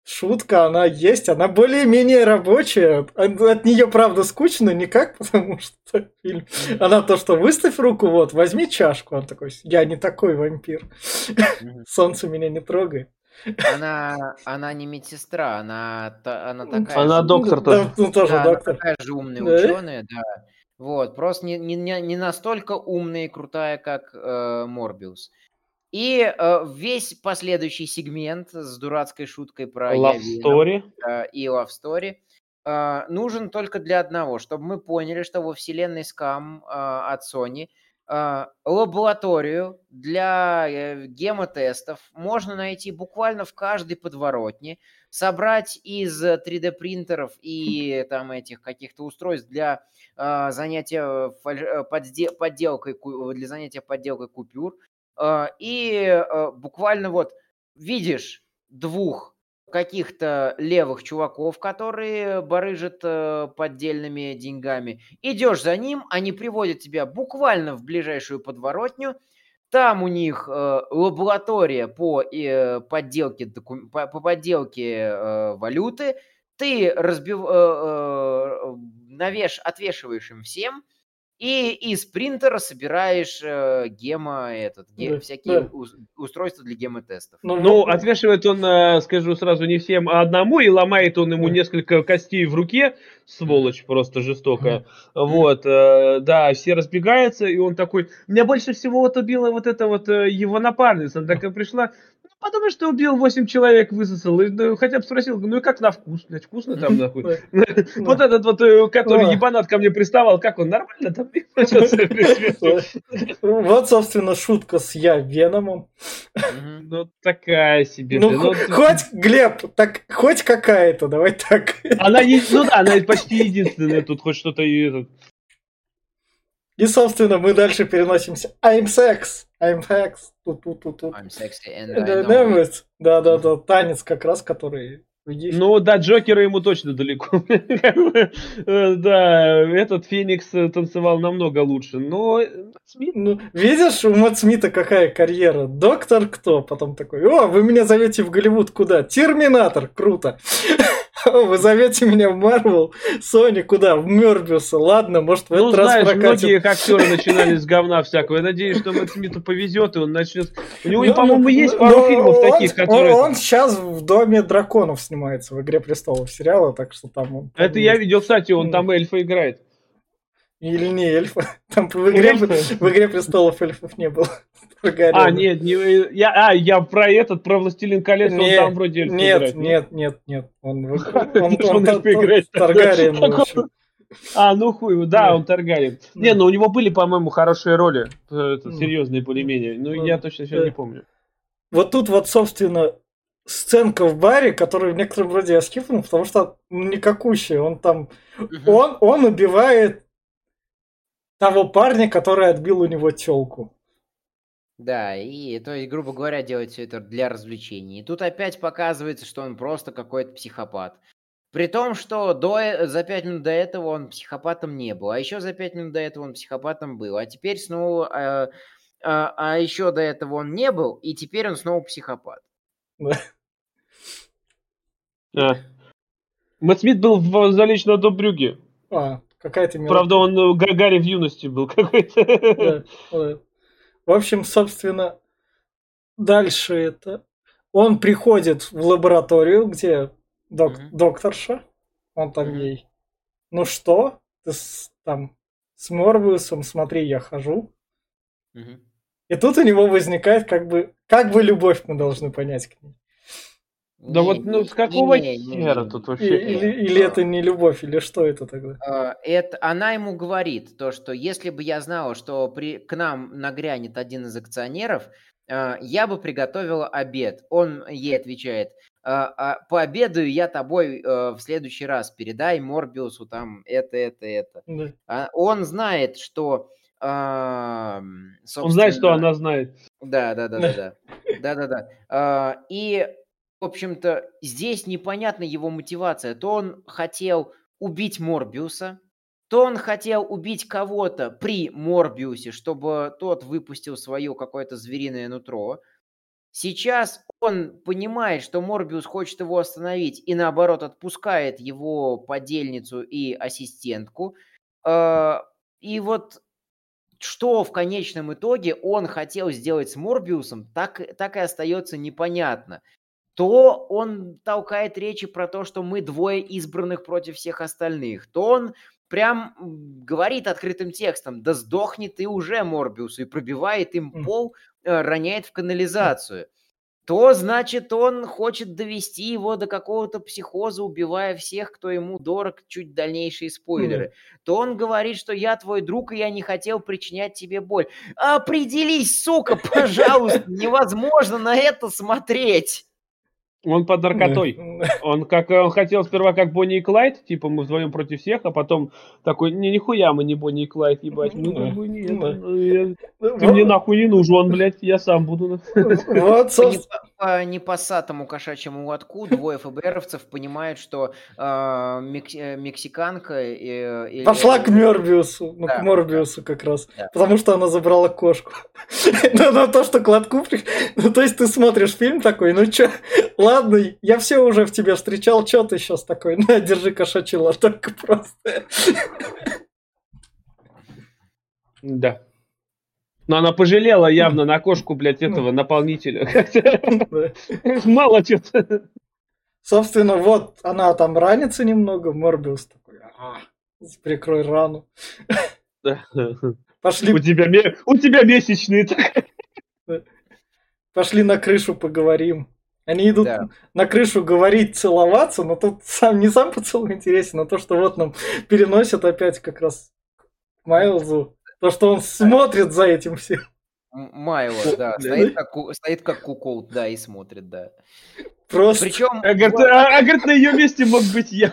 Шутка, она есть, она более-менее рабочая. От, от нее, правда, скучно никак, <laughs> потому что фильм... Она то, что выставь руку, вот, возьми чашку. Он такой, я не такой вампир. Солнце меня не трогает. Она, она не медсестра, она, она такая Она же, доктор тоже. Да, ну, тоже да, доктор. Она такая же умная да? ученая, да. Вот, просто не, не, не настолько умная и крутая, как э, Морбиус. И э, весь последующий сегмент с дурацкой шуткой про Love Story э, и Love Story э, нужен только для одного, чтобы мы поняли, что во вселенной Scam э, от Sony лабораторию для э, гемотестов. Можно найти буквально в каждой подворотне, собрать из 3D принтеров и там этих каких-то устройств для занятия э, подделкой для занятия подделкой купюр. И буквально вот видишь двух каких-то левых чуваков, которые барыжат э, поддельными деньгами. Идешь за ним, они приводят тебя буквально в ближайшую подворотню. Там у них э, лаборатория по э, подделке, доку... по, по подделке э, валюты. Ты разбив... э, э, навеш... отвешиваешь им всем – и из принтера собираешь э, гемо, этот, ге, да, всякие да. устройства для гемотестов. Ну, ну, отвешивает он, э, скажу сразу, не всем, а одному, и ломает он ему несколько костей в руке, сволочь просто жестокая. Вот, э, да, все разбегаются, и он такой, меня больше всего вот убила вот эта вот э, его напарница, она такая пришла, Потому что убил 8 человек, высосал. И, ну, хотя бы спросил, ну и как на вкус? Блядь, вкусно там, нахуй. <laughs> Вот этот вот, э, который ебанат ко мне приставал, как он, нормально там? <laughs> Вот, собственно, шутка с я Веномом. Ну, такая себе. Ну, ну хоть, Глеб, так хоть какая-то, давай так. Она, ну да, она почти единственная тут, хоть что-то и собственно, мы дальше переносимся. I'm sex. I'm sex. Тут, тут, тут, тут. I'm sexy and I know it. Да, да, да. Танец как раз, который ну да, Джокера ему точно далеко. <laughs> Э, да, этот Феникс танцевал намного лучше. Но Смит... Ну, видишь, у Мэтт Смита какая карьера? Доктор кто? Потом такой, о, вы меня зовете в Голливуд куда? Терминатор, круто. <laughs> Вы зовете меня в Марвел, Сони куда? В Мёрбиуса. Ладно, может в ну, этот знаешь, раз прокатит. многие актеры начинали с говна всякого. Я надеюсь, что Мэтт Смиту повезет, и он начнет... У него, ну, по-моему, есть ну, пару фильмов таких, которые... Он, сейчас в Доме драконов снимается, в Игре престолов сериала, так что там... Это я видел, кстати, он там эльфа играет. Или не эльфа. <laughs> Там в игре, в игре престолов эльфов не было. А, нет, не, я, а, я про этот, про Властелин колец, нет, он там вроде эльф Нет, играет, нет, нет, нет, он, <laughs> он, он, он, Таргариен А, ну хуй, да, он Таргариен. Не, ну у него были, по-моему, хорошие роли, э, серьезные более-менее, но я точно сейчас не помню. Вот тут вот, собственно, сценка в баре, которую в некотором роде я скипнул, потому что ну, никакущая. Он там... Он, он убивает того парня, который отбил у него телку. Да, и то есть, грубо говоря, делать все это для развлечений. И тут опять показывается, что он просто какой-то психопат. При том, что до, э, за пять минут до этого он психопатом не был, а еще за пять минут до этого он психопатом был, а теперь снова, а, а, а еще до этого он не был, и теперь он снова психопат. <laughs> А. Мэтт Смит был в «Залично до Брюги». А, какая-то Правда, он э, Гарри в юности был <laughs> какой-то. В общем, собственно, дальше это... Он приходит в лабораторию, где док... mm-hmm. докторша, он там mm-hmm. ей, ну что, ты с, там с Морбиусом, смотри, я хожу. Mm-hmm. И тут у него возникает как бы, как бы любовь мы должны понять к ней. Да вот, ну с какого хера тут вообще? Или, или это не любовь, или что это тогда? А, это, она ему говорит то, что если бы я знала, что при, к нам нагрянет один из акционеров, а, я бы приготовила обед. Он ей отвечает, «А, пообедаю я тобой в следующий раз, передай Морбиусу там это, это, это. Да. Он знает, что... Он знает, что она знает. Да, да, да, да, да. <laughs> Да, да, да. И в общем-то, здесь непонятна его мотивация. То он хотел убить Морбиуса, то он хотел убить кого-то при Морбиусе, чтобы тот выпустил свое какое-то звериное нутро. Сейчас он понимает, что Морбиус хочет его остановить и наоборот отпускает его подельницу и ассистентку. А, и вот что в конечном итоге он хотел сделать с Морбиусом, так, так и остается непонятно то он толкает речи про то, что мы двое избранных против всех остальных, то он прям говорит открытым текстом, да сдохни ты уже, Морбиус, и пробивает им пол, э, роняет в канализацию. то, значит, он хочет довести его до какого-то психоза, убивая всех, кто ему дорог, чуть дальнейшие спойлеры. Mm. То он говорит, что я твой друг, и я не хотел причинять тебе боль. Определись, сука, <laughs> пожалуйста, невозможно на это смотреть. Он под наркотой. <laughs> Он как он хотел сперва как Бонни и Клайд, типа мы вдвоем против всех, а потом такой, не нихуя мы не Бонни и Клайд, ебать. Ну, как бы нет. Ну, я, ты мне нахуй не нужен, блядь, я сам буду. <laughs> Вот, <laughs> по непосатому кошачьему лотку двое ФБРовцев понимают, что э, э, мексиканка... Э, Пошла к Морбиусу, ну, да. к Морбиусу как раз, потому что она забрала кошку. Но на то, что к лотку... Ну, то есть ты смотришь фильм такой, ну чё, ладно, я все уже в тебе встречал, чё ты сейчас такой? <laughs> На, держи кошачий лоток просто. Да. Но она пожалела явно на кошку, блядь, этого наполнителя. <laughs> Мало что-то. Собственно, вот она там ранится немного, Морбиус такой, ага, прикрой рану. Пошли. У тебя, у тебя месячные. Пошли на крышу поговорим. Они идут да. на крышу говорить, целоваться, но тут сам не сам поцелуй интересен, а то, что вот нам переносят опять как раз Майлзу то, что он смотрит за этим всем. Майло, да, стоит как, стоит как кукол, да, и смотрит, да. Просто. Причем. А, говорит, а, а, говорит, на ее месте мог быть я.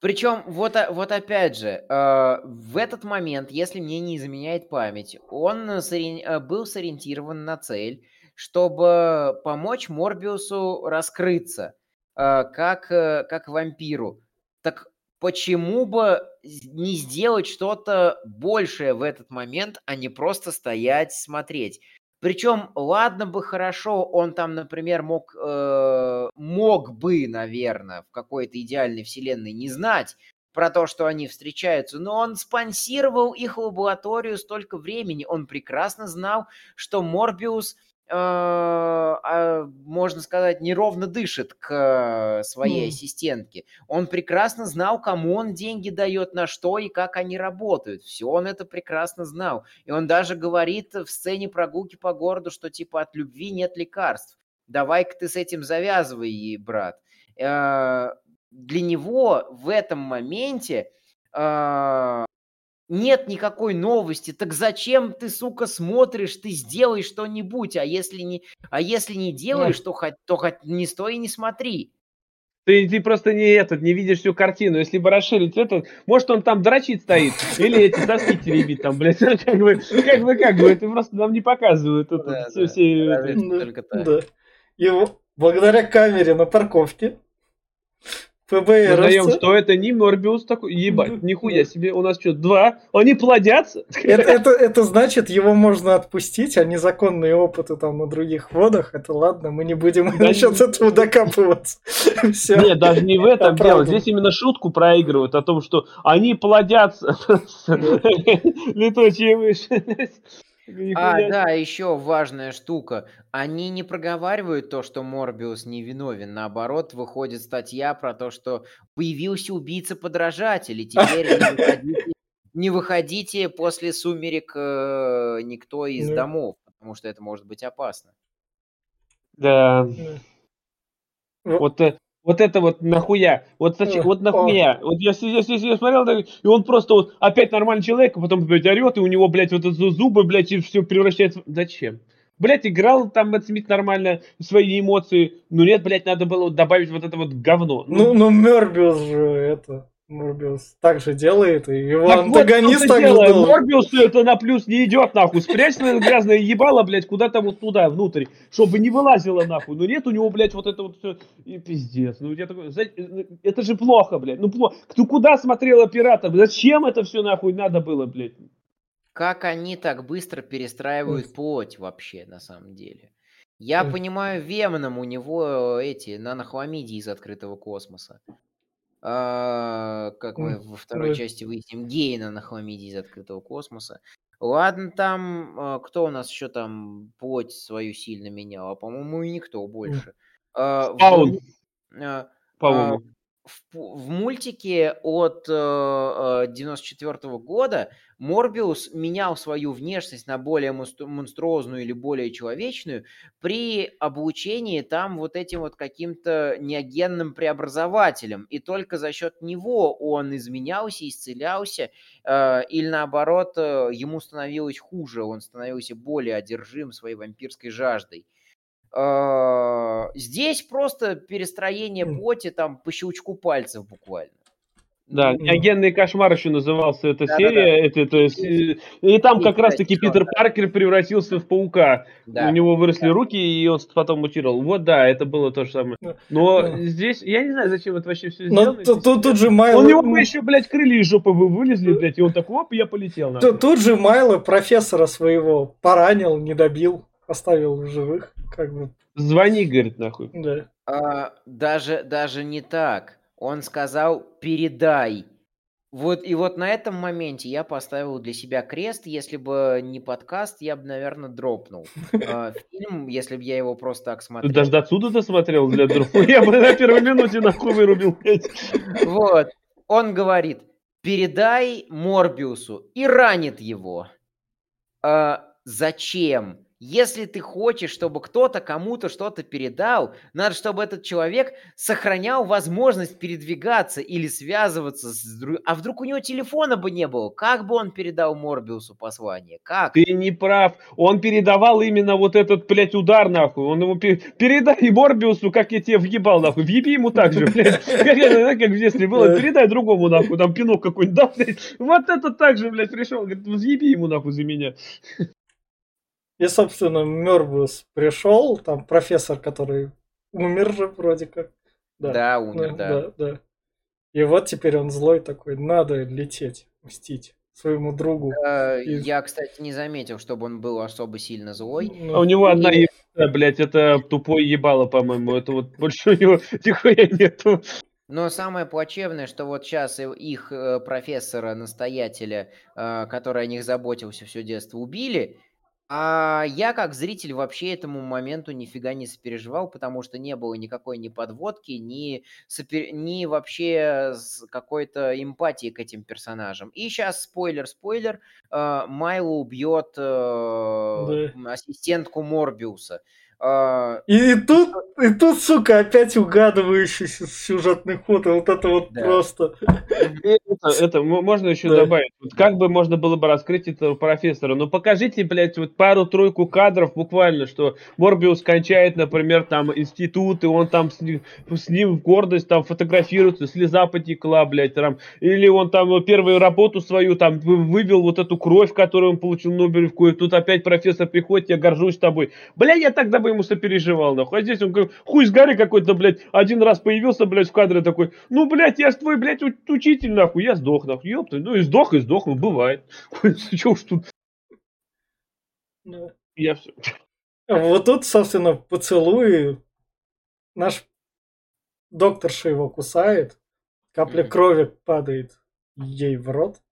Причем, вот, а, вот опять же, э, в этот момент, если мне не изменяет память, он сори... Э, был сориентирован на цель, чтобы помочь Морбиусу раскрыться, э, как, э, как вампиру. Так почему бы не сделать что-то большее в этот момент, а не просто стоять, смотреть. Причем, ладно бы хорошо, он там, например, мог, э, мог бы, наверное, в какой-то идеальной вселенной не знать про то, что они встречаются, но он спонсировал их лабораторию столько времени, он прекрасно знал, что Морбиус можно сказать, неровно дышит к своей mm. ассистентке. Он прекрасно знал, кому он деньги дает, на что и как они работают. Все он это прекрасно знал. И он даже говорит в сцене прогулки по городу, что типа от любви нет лекарств. Давай-ка ты с этим завязывай, брат. А, для него в этом моменте нет никакой новости, так зачем ты, сука, смотришь, ты сделай что-нибудь, а если не, а если не делаешь, то хоть, то хоть не стой и не смотри. Ты, ты просто не этот, не видишь всю картину. Если бы расширить это, может он там дрочит стоит, или эти доски теребит там, блядь, <laughs> как бы, как бы, как бы, это просто нам не показывают. Это, да, все, да, все, да, это. Только так. Да. И благодаря камере на парковке ФБР. Узнаем, что это не Морбиус такой. Ебать, нихуя себе. У нас что, два? Они плодятся? Это, это, это значит, его можно отпустить, а незаконные опыты там на других водах, это ладно, мы не будем да насчет этого докапываться. <laughs> Все. Нет, даже не в этом дело. Здесь именно шутку проигрывают о том, что они плодятся. <laughs> Летучие мыши. А, да, еще важная штука. Они не проговаривают то, что Морбиус невиновен. Наоборот, выходит статья про то, что появился убийца-подражатель, и теперь не выходите, не выходите после сумерек э, никто из домов, потому что это может быть опасно. Да. Вот э, вот это вот нахуя, вот, вот нахуя. Вот я, я, я, я смотрел, и он просто вот опять нормальный человек, а потом, блядь, орет, и у него, блядь, вот эти зубы, блядь, и все превращается... Зачем? Блядь, играл там Мэтт Смит нормально, свои эмоции. Ну нет, блядь, надо было добавить вот это вот говно. Ну, ну, Мербиус же это... Морбиус так же делает, и его так антагонист вот, так же делает. Морбиусу это на плюс не идет, нахуй. Спрячь свое грязное ебало, блядь, куда-то вот туда, внутрь, чтобы не вылазило, нахуй. Но нет у него, блядь, вот это вот все. И пиздец. Ну, я такой, это же плохо, блядь. Ну, плохо. Ты куда смотрел оператор? Зачем это все, нахуй, надо было, блядь? Как они так быстро перестраивают плоть вообще, на самом деле? Я понимаю, Веном у него эти нанохламидии из открытого космоса. А, как мы во второй части выясним, Гейна на хламиде из открытого космоса. Ладно, там, а, кто у нас еще там плоть свою сильно менял? А, по-моему, и никто больше. Спаун. А, По-моему. В, в мультике от э, 94 э, года Морбиус менял свою внешность на более монструозную или более человечную при облучении там вот этим вот каким-то неогенным преобразователем. И только за счет него он изменялся, исцелялся, э, или наоборот, э, ему становилось хуже, он становился более одержим своей вампирской жаждой. А, здесь просто перестроение плоти там по щелчку пальцев буквально. Да, неогенный кошмар еще назывался эта да, серия. Да, да. Это, это, и там как раз-таки Питер да. Паркер превратился в паука. Да. У него выросли да. руки, и он потом мутировал. Вот да, это было то же самое. Но да. здесь, я не знаю, зачем это вообще все сделано. Тут, тут, тут же Майло... У него бы еще, блядь, крылья из жопы вылезли, блядь, и он так, оп, я полетел. Тут, тут же Майло профессора своего поранил, не добил, оставил в живых. Как бы. Звони, говорит, нахуй. Да. А, даже, даже не так. Он сказал, передай. Вот, и вот на этом моменте я поставил для себя крест. Если бы не подкаст, я бы, наверное, дропнул. А, фильм, если бы я его просто так смотрел. Ты даже до отсюда досмотрел для дропа? Я бы на первой минуте нахуй вырубил. Вот. Он говорит, передай Морбиусу и ранит его. А, зачем? Если ты хочешь, чтобы кто-то кому-то что-то передал, надо, чтобы этот человек сохранял возможность передвигаться или связываться с другим. А вдруг у него телефона бы не было? Как бы он передал Морбиусу послание? Как? Ты не прав. Он передавал именно вот этот, блядь, удар, нахуй. Он ему пер... передай Морбиусу, как я тебе въебал, нахуй. Въеби ему так же, блядь. <laughs> Как в детстве было. Передай другому, нахуй. Там пинок какой-нибудь дал, блядь. Вот это так же, блядь, пришел. Говорит, въеби ему, нахуй, за меня. И, собственно, Мёрбиус пришел, там профессор, который умер же вроде как. Да, да умер, да. да. да. И вот теперь он злой такой, надо лететь, мстить своему другу. Э, и... Я, кстати, не заметил, чтобы он был особо сильно злой. Ну, а у него одна и... ебала, блядь, это тупой ебало, по-моему. Это вот больше у него <laughs> нихуя нету. Но самое плачевное, что вот сейчас их э, профессора-настоятеля, э, который о них заботился все детство, убили, а я как зритель вообще этому моменту нифига не сопереживал, потому что не было никакой ни подводки, ни, сопер... ни вообще какой-то эмпатии к этим персонажам. И сейчас спойлер-спойлер, э, Майло убьет э, да. ассистентку Морбиуса. А, и, и тут, и тут, сука, опять угадывающий сюжетный ход, и вот это вот да. просто. Это, это можно еще да. добавить. Вот как бы можно было бы раскрыть этого профессора? Ну покажите, блядь, вот пару-тройку кадров буквально, что Морбиус кончает, например, там институт, и он там с ним, с ним в гордость там фотографируется, слеза потекла, блядь, там, или он там первую работу свою там вывел вот эту кровь, которую он получил Нобелевку, и тут опять профессор приходит, я горжусь тобой. Блядь, я тогда бы ему сопереживал, нахуй. А здесь он как хуй с горы какой-то, блядь, один раз появился, блядь, в кадре такой, ну, блядь, я ж твой, блядь, учитель, нахуй, я сдох, нахуй, ёпта. Ну, и сдох, и сдох, ну, бывает. <laughs> Чё уж тут. Я все. Вот тут, собственно, поцелуй. Наш докторша его кусает, капля крови падает ей в рот.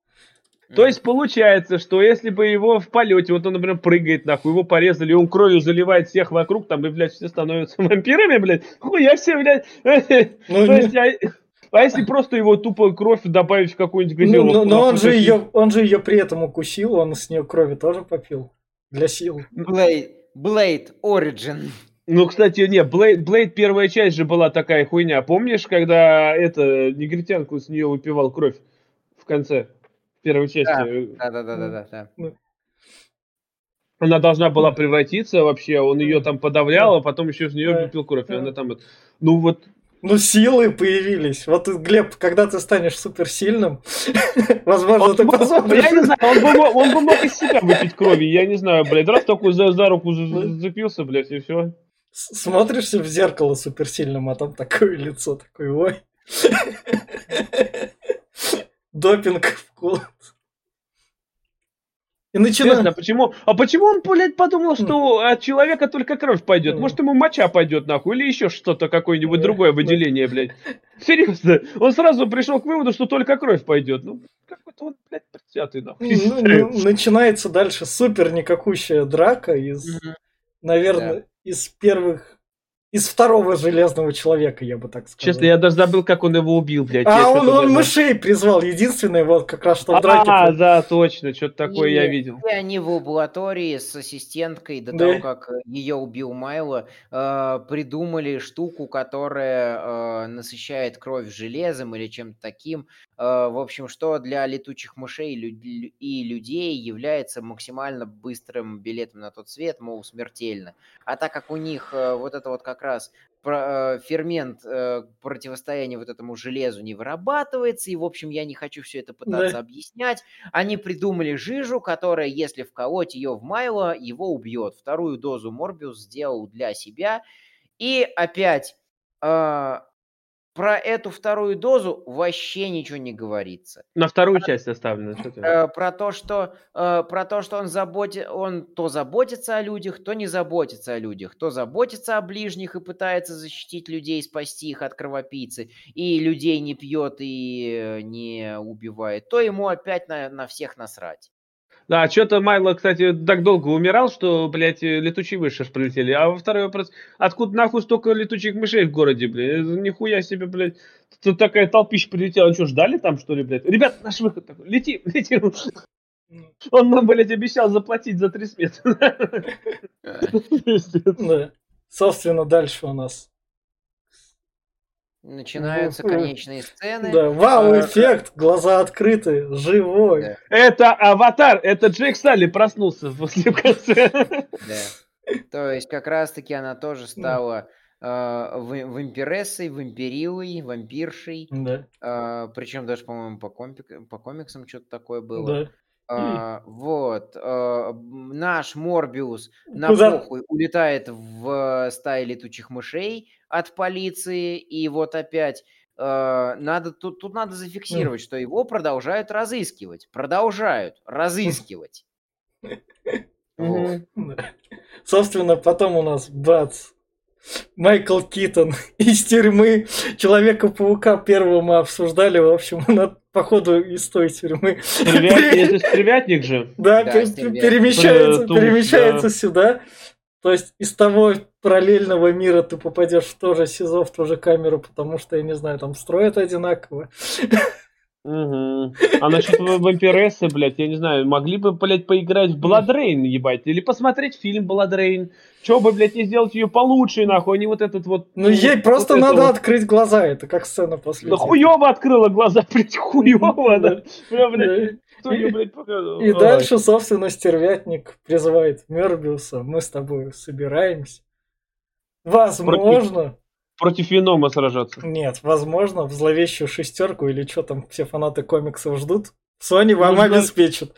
То есть получается, что если бы его в полете, вот он, например, прыгает нахуй, его порезали, он кровью заливает всех вокруг, там, и, блядь, все становятся <laughs> вампирами, блядь, хуя все, блядь. <laughs> Ну, То есть, а, а если просто его тупо кровь добавить в какую-нибудь газировку? Ну, но он же, ее, он же ее при этом укусил, он с нее крови тоже попил. Для сил. Blade, Blade Origin. Ну, кстати, не, Блейд, Блейд первая часть же была такая хуйня. Помнишь, когда это негритянку с нее выпивал кровь в конце? Первой части. Да, да, да, да, да. да. Ну. Она должна была превратиться вообще, он ее там подавлял, а потом еще из нее выпил кровь. И она там, ну вот, ну, силы появились. Вот, Глеб, когда ты станешь суперсильным, <laughs> возможно, он ты посмотришь. Я не знаю, он бы, он бы мог из себя выпить крови, я не знаю, блядь. Раз такой за, за руку зацепился, блядь, и все. Смотришься в зеркало суперсильным, а там такое лицо, такое, ой. <laughs> Допинг в И начинаю... почему? А почему он, блядь, подумал, что от человека только кровь пойдет? Может, ему моча пойдет, нахуй, или еще что-то, какое-нибудь другое выделение, блядь. Серьезно. Он сразу пришел к выводу, что только кровь пойдет. Ну, какой-то он, блядь, предвзятый, нахуй. Ну, ну, начинается дальше супер никакущая драка из, наверное, из первых из второго железного человека, я бы так сказал. Честно, я даже забыл, как он его убил, блядь. А Я он, он мышей призвал, единственное, вот как раз что в драке. А, да, точно, что-то такое я И- видел. И они в лаборатории с ассистенткой, до Да. того, как ее убил Майло, э, придумали штуку, которая э, насыщает кровь железом или чем-то таким. Э, в общем, что для летучих мышей и людей является максимально быстрым билетом на тот свет, мол, смертельно. А так как у них э, вот это вот как раз про- э, фермент э, противостояния вот этому железу не вырабатывается, и, в общем, я не хочу все это пытаться Да. объяснять, они придумали жижу, которая, если вколоть ее в Майло, его убьет. Вторую дозу Морбиус сделал для себя. И опять э, про эту вторую дозу вообще ничего не говорится. На вторую часть оставлено. Э, про то, что э, про то, что он заботи, он то заботится о людях, то не заботится о людях, то заботится о ближних и пытается защитить людей, спасти их от кровопийцы, и людей не пьет и э, не убивает, то ему опять на, на всех насрать. Да, что-то Майло, кстати, так долго умирал, что, блядь, э, летучие мыши прилетели. А во второй вопрос, откуда нахуй столько летучих мышей в городе, блядь? Это Нихуя себе, блядь. Тут такая толпища прилетела. Ну что, ждали там, что ли, блядь? Ребят, наш выход такой. Лети, <laughs> лети. Он нам, блядь, обещал заплатить за три сметы. <laughs> <laughs> Пиздец. Да. Собственно, дальше у нас. Начинаются Ну, конечные сцены. Да, вау, э, эффект, глаза открыты, живой. Да. Это аватар, это Джек Салли проснулся после в конце. Да. То есть как раз-таки она тоже стала э, ва- вампирессой, вампирилой, вампиршей. Да, причем даже, по-моему, по, компик- по комиксам что-то такое было. да. А, вот. а, наш Морбиус на Куда- похуй улетает в стае летучих мышей от полиции. И вот опять а, надо тут, тут надо зафиксировать, что его продолжают разыскивать. Продолжают разыскивать. <laughs> <laughs> Собственно, потом у нас бац. Майкл Китон <laughs> из тюрьмы Человека-паука первого мы обсуждали, в общем, он походу из той тюрьмы. Стервятник, же. Да, перемещается, перемещается да. сюда. То есть из того параллельного мира ты попадешь в то же СИЗО, в ту же камеру, потому что, я не знаю, там строят одинаково. Мгм. А насчет ва- вампирессы, блядь, я не знаю, могли бы, блядь, поиграть в Rain, ебать, или посмотреть фильм Rain. Чё бы, блядь, не сделать ее получше, нахуй, а не вот этот вот... Ну, ей вот просто надо вот. открыть глаза, это как сцена после. Да хуёво открыла глаза, блядь, хуёво, да. Да. блядь, кто блядь, показывал? И дальше, собственно, стервятник призывает Мербиуса. Мы с тобой собираемся. Возможно, Против Венома сражаться. нет, возможно, в зловещую шестерку или что там все фанаты комиксов ждут. Sony вам Ну, обеспечит.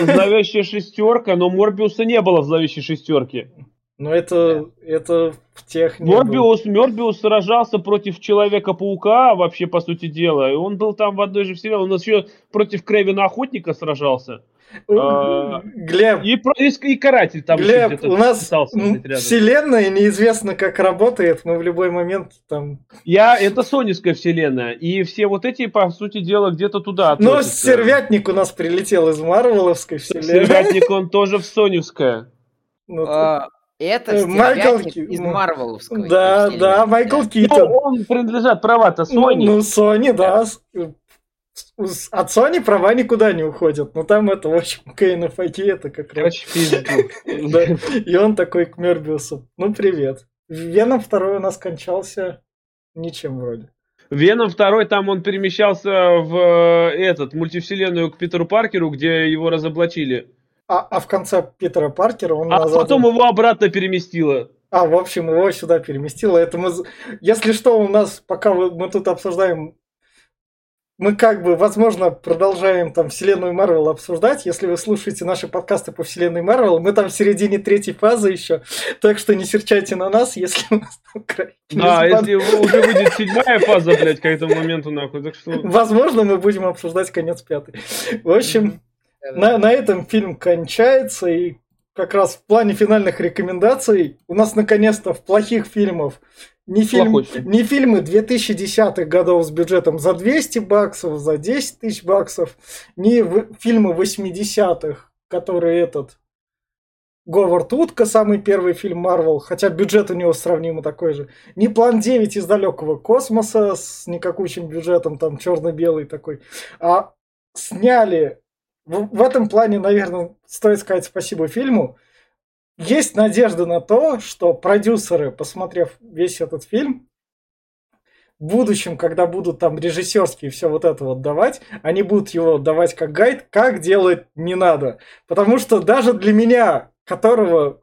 Зловещая шестерка, но Морбиуса не было в зловещей шестерке. Но это, это в тех. Морбиус, Морбиус сражался против Человека-паука, вообще, по сути дела. И он был там в одной же вселенной. Он еще против Крэвина Охотника сражался. А, Глеб, И, и, и Каратель там Глеб, у нас вселенная неизвестно как работает, мы в любой момент там... Я, это соневская вселенная. И все вот эти, по сути дела, где-то туда Но относятся. стервятник у нас прилетел из Марвеловской вселенной. Стервятник, он тоже в соневская. Ну, Это Э, Майкл Ки- из ну, Марвеловской. Да, да, Майкл Ну, Китон. он принадлежат права-то Ну, Sony. ну, Sony, да. От Sony права никуда не уходят. Но там это, в общем, Факи, это как раз. <laughs> Да. И он такой к Мербиусу. Ну, привет. Веном второй у нас кончался ничем вроде. Веном второй, там он перемещался в э, этот, мультивселенную к Питеру Паркеру, где его разоблачили. А, а в конце Питера Паркера он А назад... потом его обратно переместило. А, в общем, его сюда переместило. Это мы... Если что, у нас, пока мы тут обсуждаем, мы как бы, возможно, продолжаем там вселенную Марвел обсуждать. Если вы слушаете наши подкасты по вселенной Марвел, мы там в середине третьей фазы еще. Так что не серчайте на нас, если у нас там край- Да, если уже выйдет седьмая фаза, блядь, к этому моменту, нахуй. Так что... Возможно, мы будем обсуждать конец пятой. В общем, на, на этом фильм кончается, и как раз в плане финальных рекомендаций у нас наконец-то в плохих фильмов не, фильм, фильм. не фильмы 2010-х годов с бюджетом за 200 баксов, за 10 тысяч баксов, не в- фильмы 80-х, которые этот Говард Утка, самый первый фильм Марвел, хотя бюджет у него сравнимо такой же. Не план 9 из далекого космоса с никакущим бюджетом, там черно-белый такой. А сняли в, в этом плане, наверное, стоит сказать спасибо фильму. Есть надежда на то, что продюсеры, посмотрев весь этот фильм, в будущем, когда будут там режиссерские все вот это вот давать, они будут его давать как гайд, как делать не надо. Потому что даже для меня, которого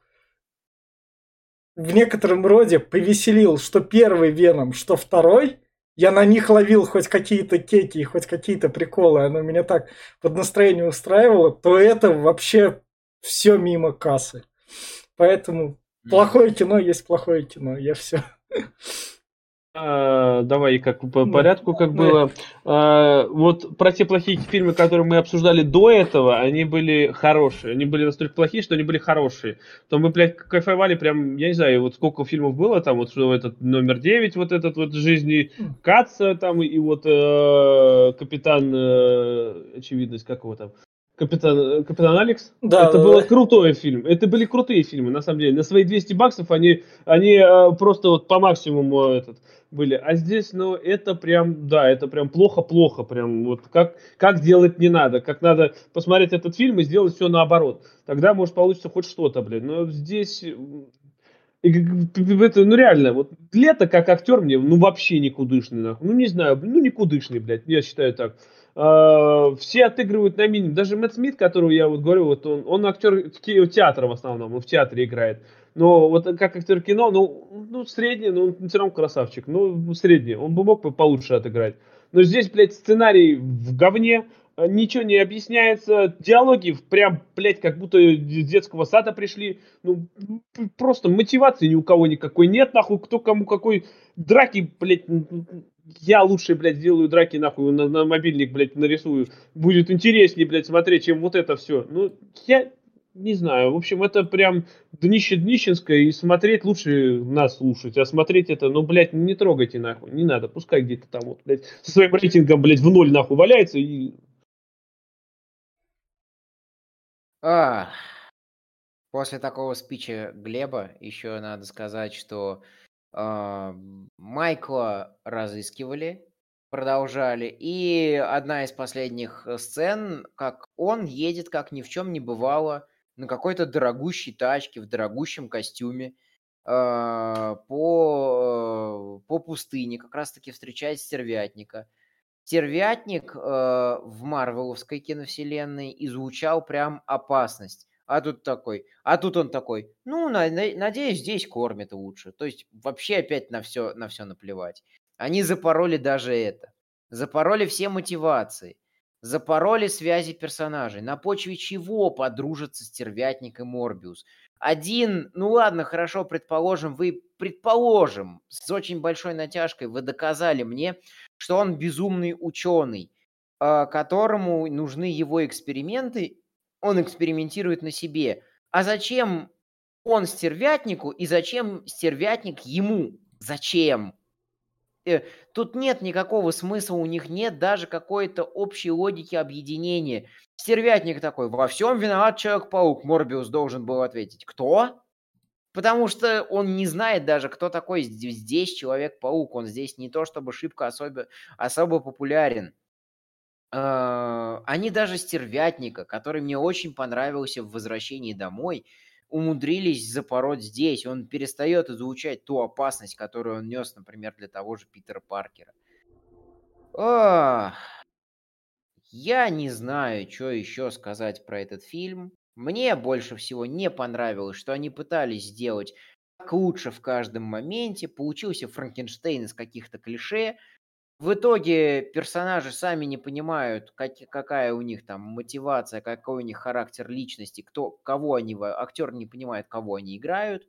в некотором роде повеселил, что первый Веном, что второй, я на них ловил хоть какие-то кеки, хоть какие-то приколы, оно меня так под настроение устраивало, то это вообще все мимо кассы. Поэтому плохое кино есть плохое кино, я все. А, давай как по порядку, как было. А, вот про те плохие фильмы, которые мы обсуждали до этого, они были хорошие. Они были настолько плохие, что они были хорошие. То мы, блядь, кайфовали прям, я не знаю, вот сколько фильмов было, там вот что этот номер 9, вот этот вот жизни Каца, там и вот э, капитан, э, очевидность, как его там, Капитан, Капитан Алекс. Да, это да, был да. крутой фильм. Это были крутые фильмы, на самом деле. На свои 200 баксов они, они э, просто вот по максимуму этот были. А здесь, ну, это прям, да, это прям плохо-плохо. Прям вот как, как делать не надо. Как надо посмотреть этот фильм и сделать все наоборот. Тогда, может, получится хоть что-то, блин. Но здесь... И это, ну реально, вот Лето как актер мне, ну вообще никудышный, нахуй. Ну не знаю, ну никудышный, блядь, я считаю так. Uh, все отыгрывают на минимум. Даже Мэтт Смит, которого я вот говорю, вот он, он актер театра в основном, он в театре играет. Но вот как актер кино, ну, ну средний, но он все равно красавчик. Ну, средний. Он бы мог бы получше отыграть. Но здесь, блядь, сценарий в говне, ничего не объясняется, диалоги прям, блядь, как будто с детского сада пришли. Ну, просто мотивации ни у кого никакой нет, нахуй, кто кому какой драки, блядь, я лучше, блядь, сделаю драки, нахуй, на, на мобильник, блядь, нарисую. Будет интереснее, блядь, смотреть, чем вот это все. Ну, я не знаю. В общем, это прям днище днищенское, и смотреть лучше нас слушать. А смотреть это, ну, блядь, не трогайте, нахуй. Не надо, пускай где-то там вот, блядь, со своим рейтингом, блядь, в ноль, нахуй, валяется и... А, после такого спича Глеба еще надо сказать, что Майкла разыскивали, продолжали. И одна из последних э, сцен, как он едет, как ни в чем не бывало, на какой-то дорогущей тачке, в дорогущем костюме а, по, по пустыне, как раз-таки встречает стервятника. Стервятник э, в Марвеловской киновселенной излучал прям опасность. А тут такой, а тут он такой, ну, на, на, надеюсь, здесь кормят лучше. То есть вообще опять на все, на все наплевать. Они запороли даже это. Запороли все мотивации. Запороли связи персонажей. На почве чего подружатся Стервятник и Морбиус? Один, ну ладно, хорошо, предположим, вы, предположим, с очень большой натяжкой вы доказали мне, что он безумный ученый, а, которому нужны его эксперименты, он экспериментирует на себе. А зачем он стервятнику и зачем стервятник ему? Зачем? Э, тут нет никакого смысла, у них нет даже какой-то общей логики объединения. Стервятник такой, во всем виноват Человек-паук, Морбиус должен был ответить. Кто? Потому что он не знает даже, кто такой здесь Человек-паук. Он здесь не то чтобы шибко особо, особо популярен. А, они даже стервятника, который мне очень понравился в «Возвращении домой», умудрились запороть здесь. Он перестает излучать ту опасность, которую он нес, например, для того же Питера Паркера. Я не знаю, что еще сказать про этот фильм. Мне больше всего не понравилось, что они пытались сделать как лучше в каждом моменте. Получился Франкенштейн из каких-то клише, в итоге персонажи сами не понимают, как, какая у них там мотивация, какой у них характер личности, кто, кого они, актер не понимает, кого они играют.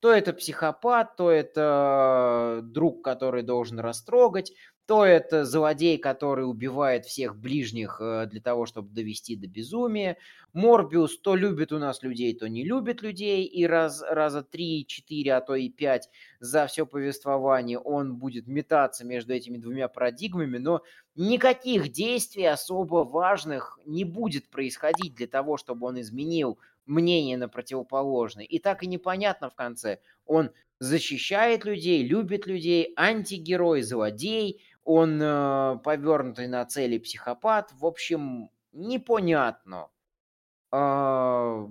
То это психопат, то это друг, который должен растрогать, то это злодей, который убивает всех ближних э, для того, чтобы довести до безумия. Морбиус то любит у нас людей, то не любит людей, и раз, раза три, четыре, а то и пять за все повествование он будет метаться между этими двумя парадигмами, но никаких действий особо важных не будет происходить для того, чтобы он изменил мнение на противоположное. И так и непонятно в конце, он защищает людей, любит людей, антигерой, злодей, он э, повернутый на цели психопат. В общем, непонятно. Э,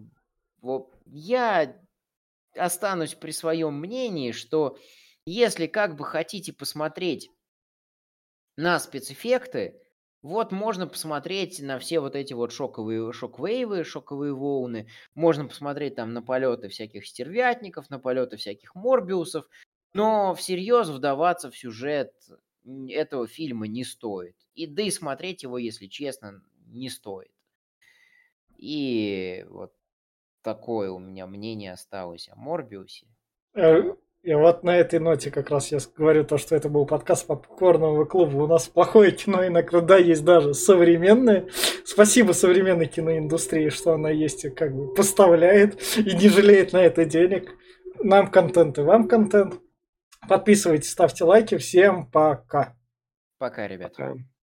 вот, я останусь при своем мнении, что если как бы хотите посмотреть на спецэффекты, вот можно посмотреть на все вот эти вот шоковые шоквейвы, шоковые волны. Можно посмотреть там на полеты всяких стервятников, на полеты всяких морбиусов. Но всерьез вдаваться в сюжет этого фильма не стоит. И да и смотреть его, если честно, не стоит. И вот такое у меня мнение осталось о Морбиусе. Э, и вот на этой ноте как раз я говорю то, что это был подкаст попкорного клуба. У нас плохое кино иногда есть даже современное. Спасибо современной киноиндустрии, что она есть и как бы поставляет и не жалеет на это денег. Нам контент и вам контент. Подписывайтесь, ставьте лайки. Всем пока. Пока, ребята. Пока.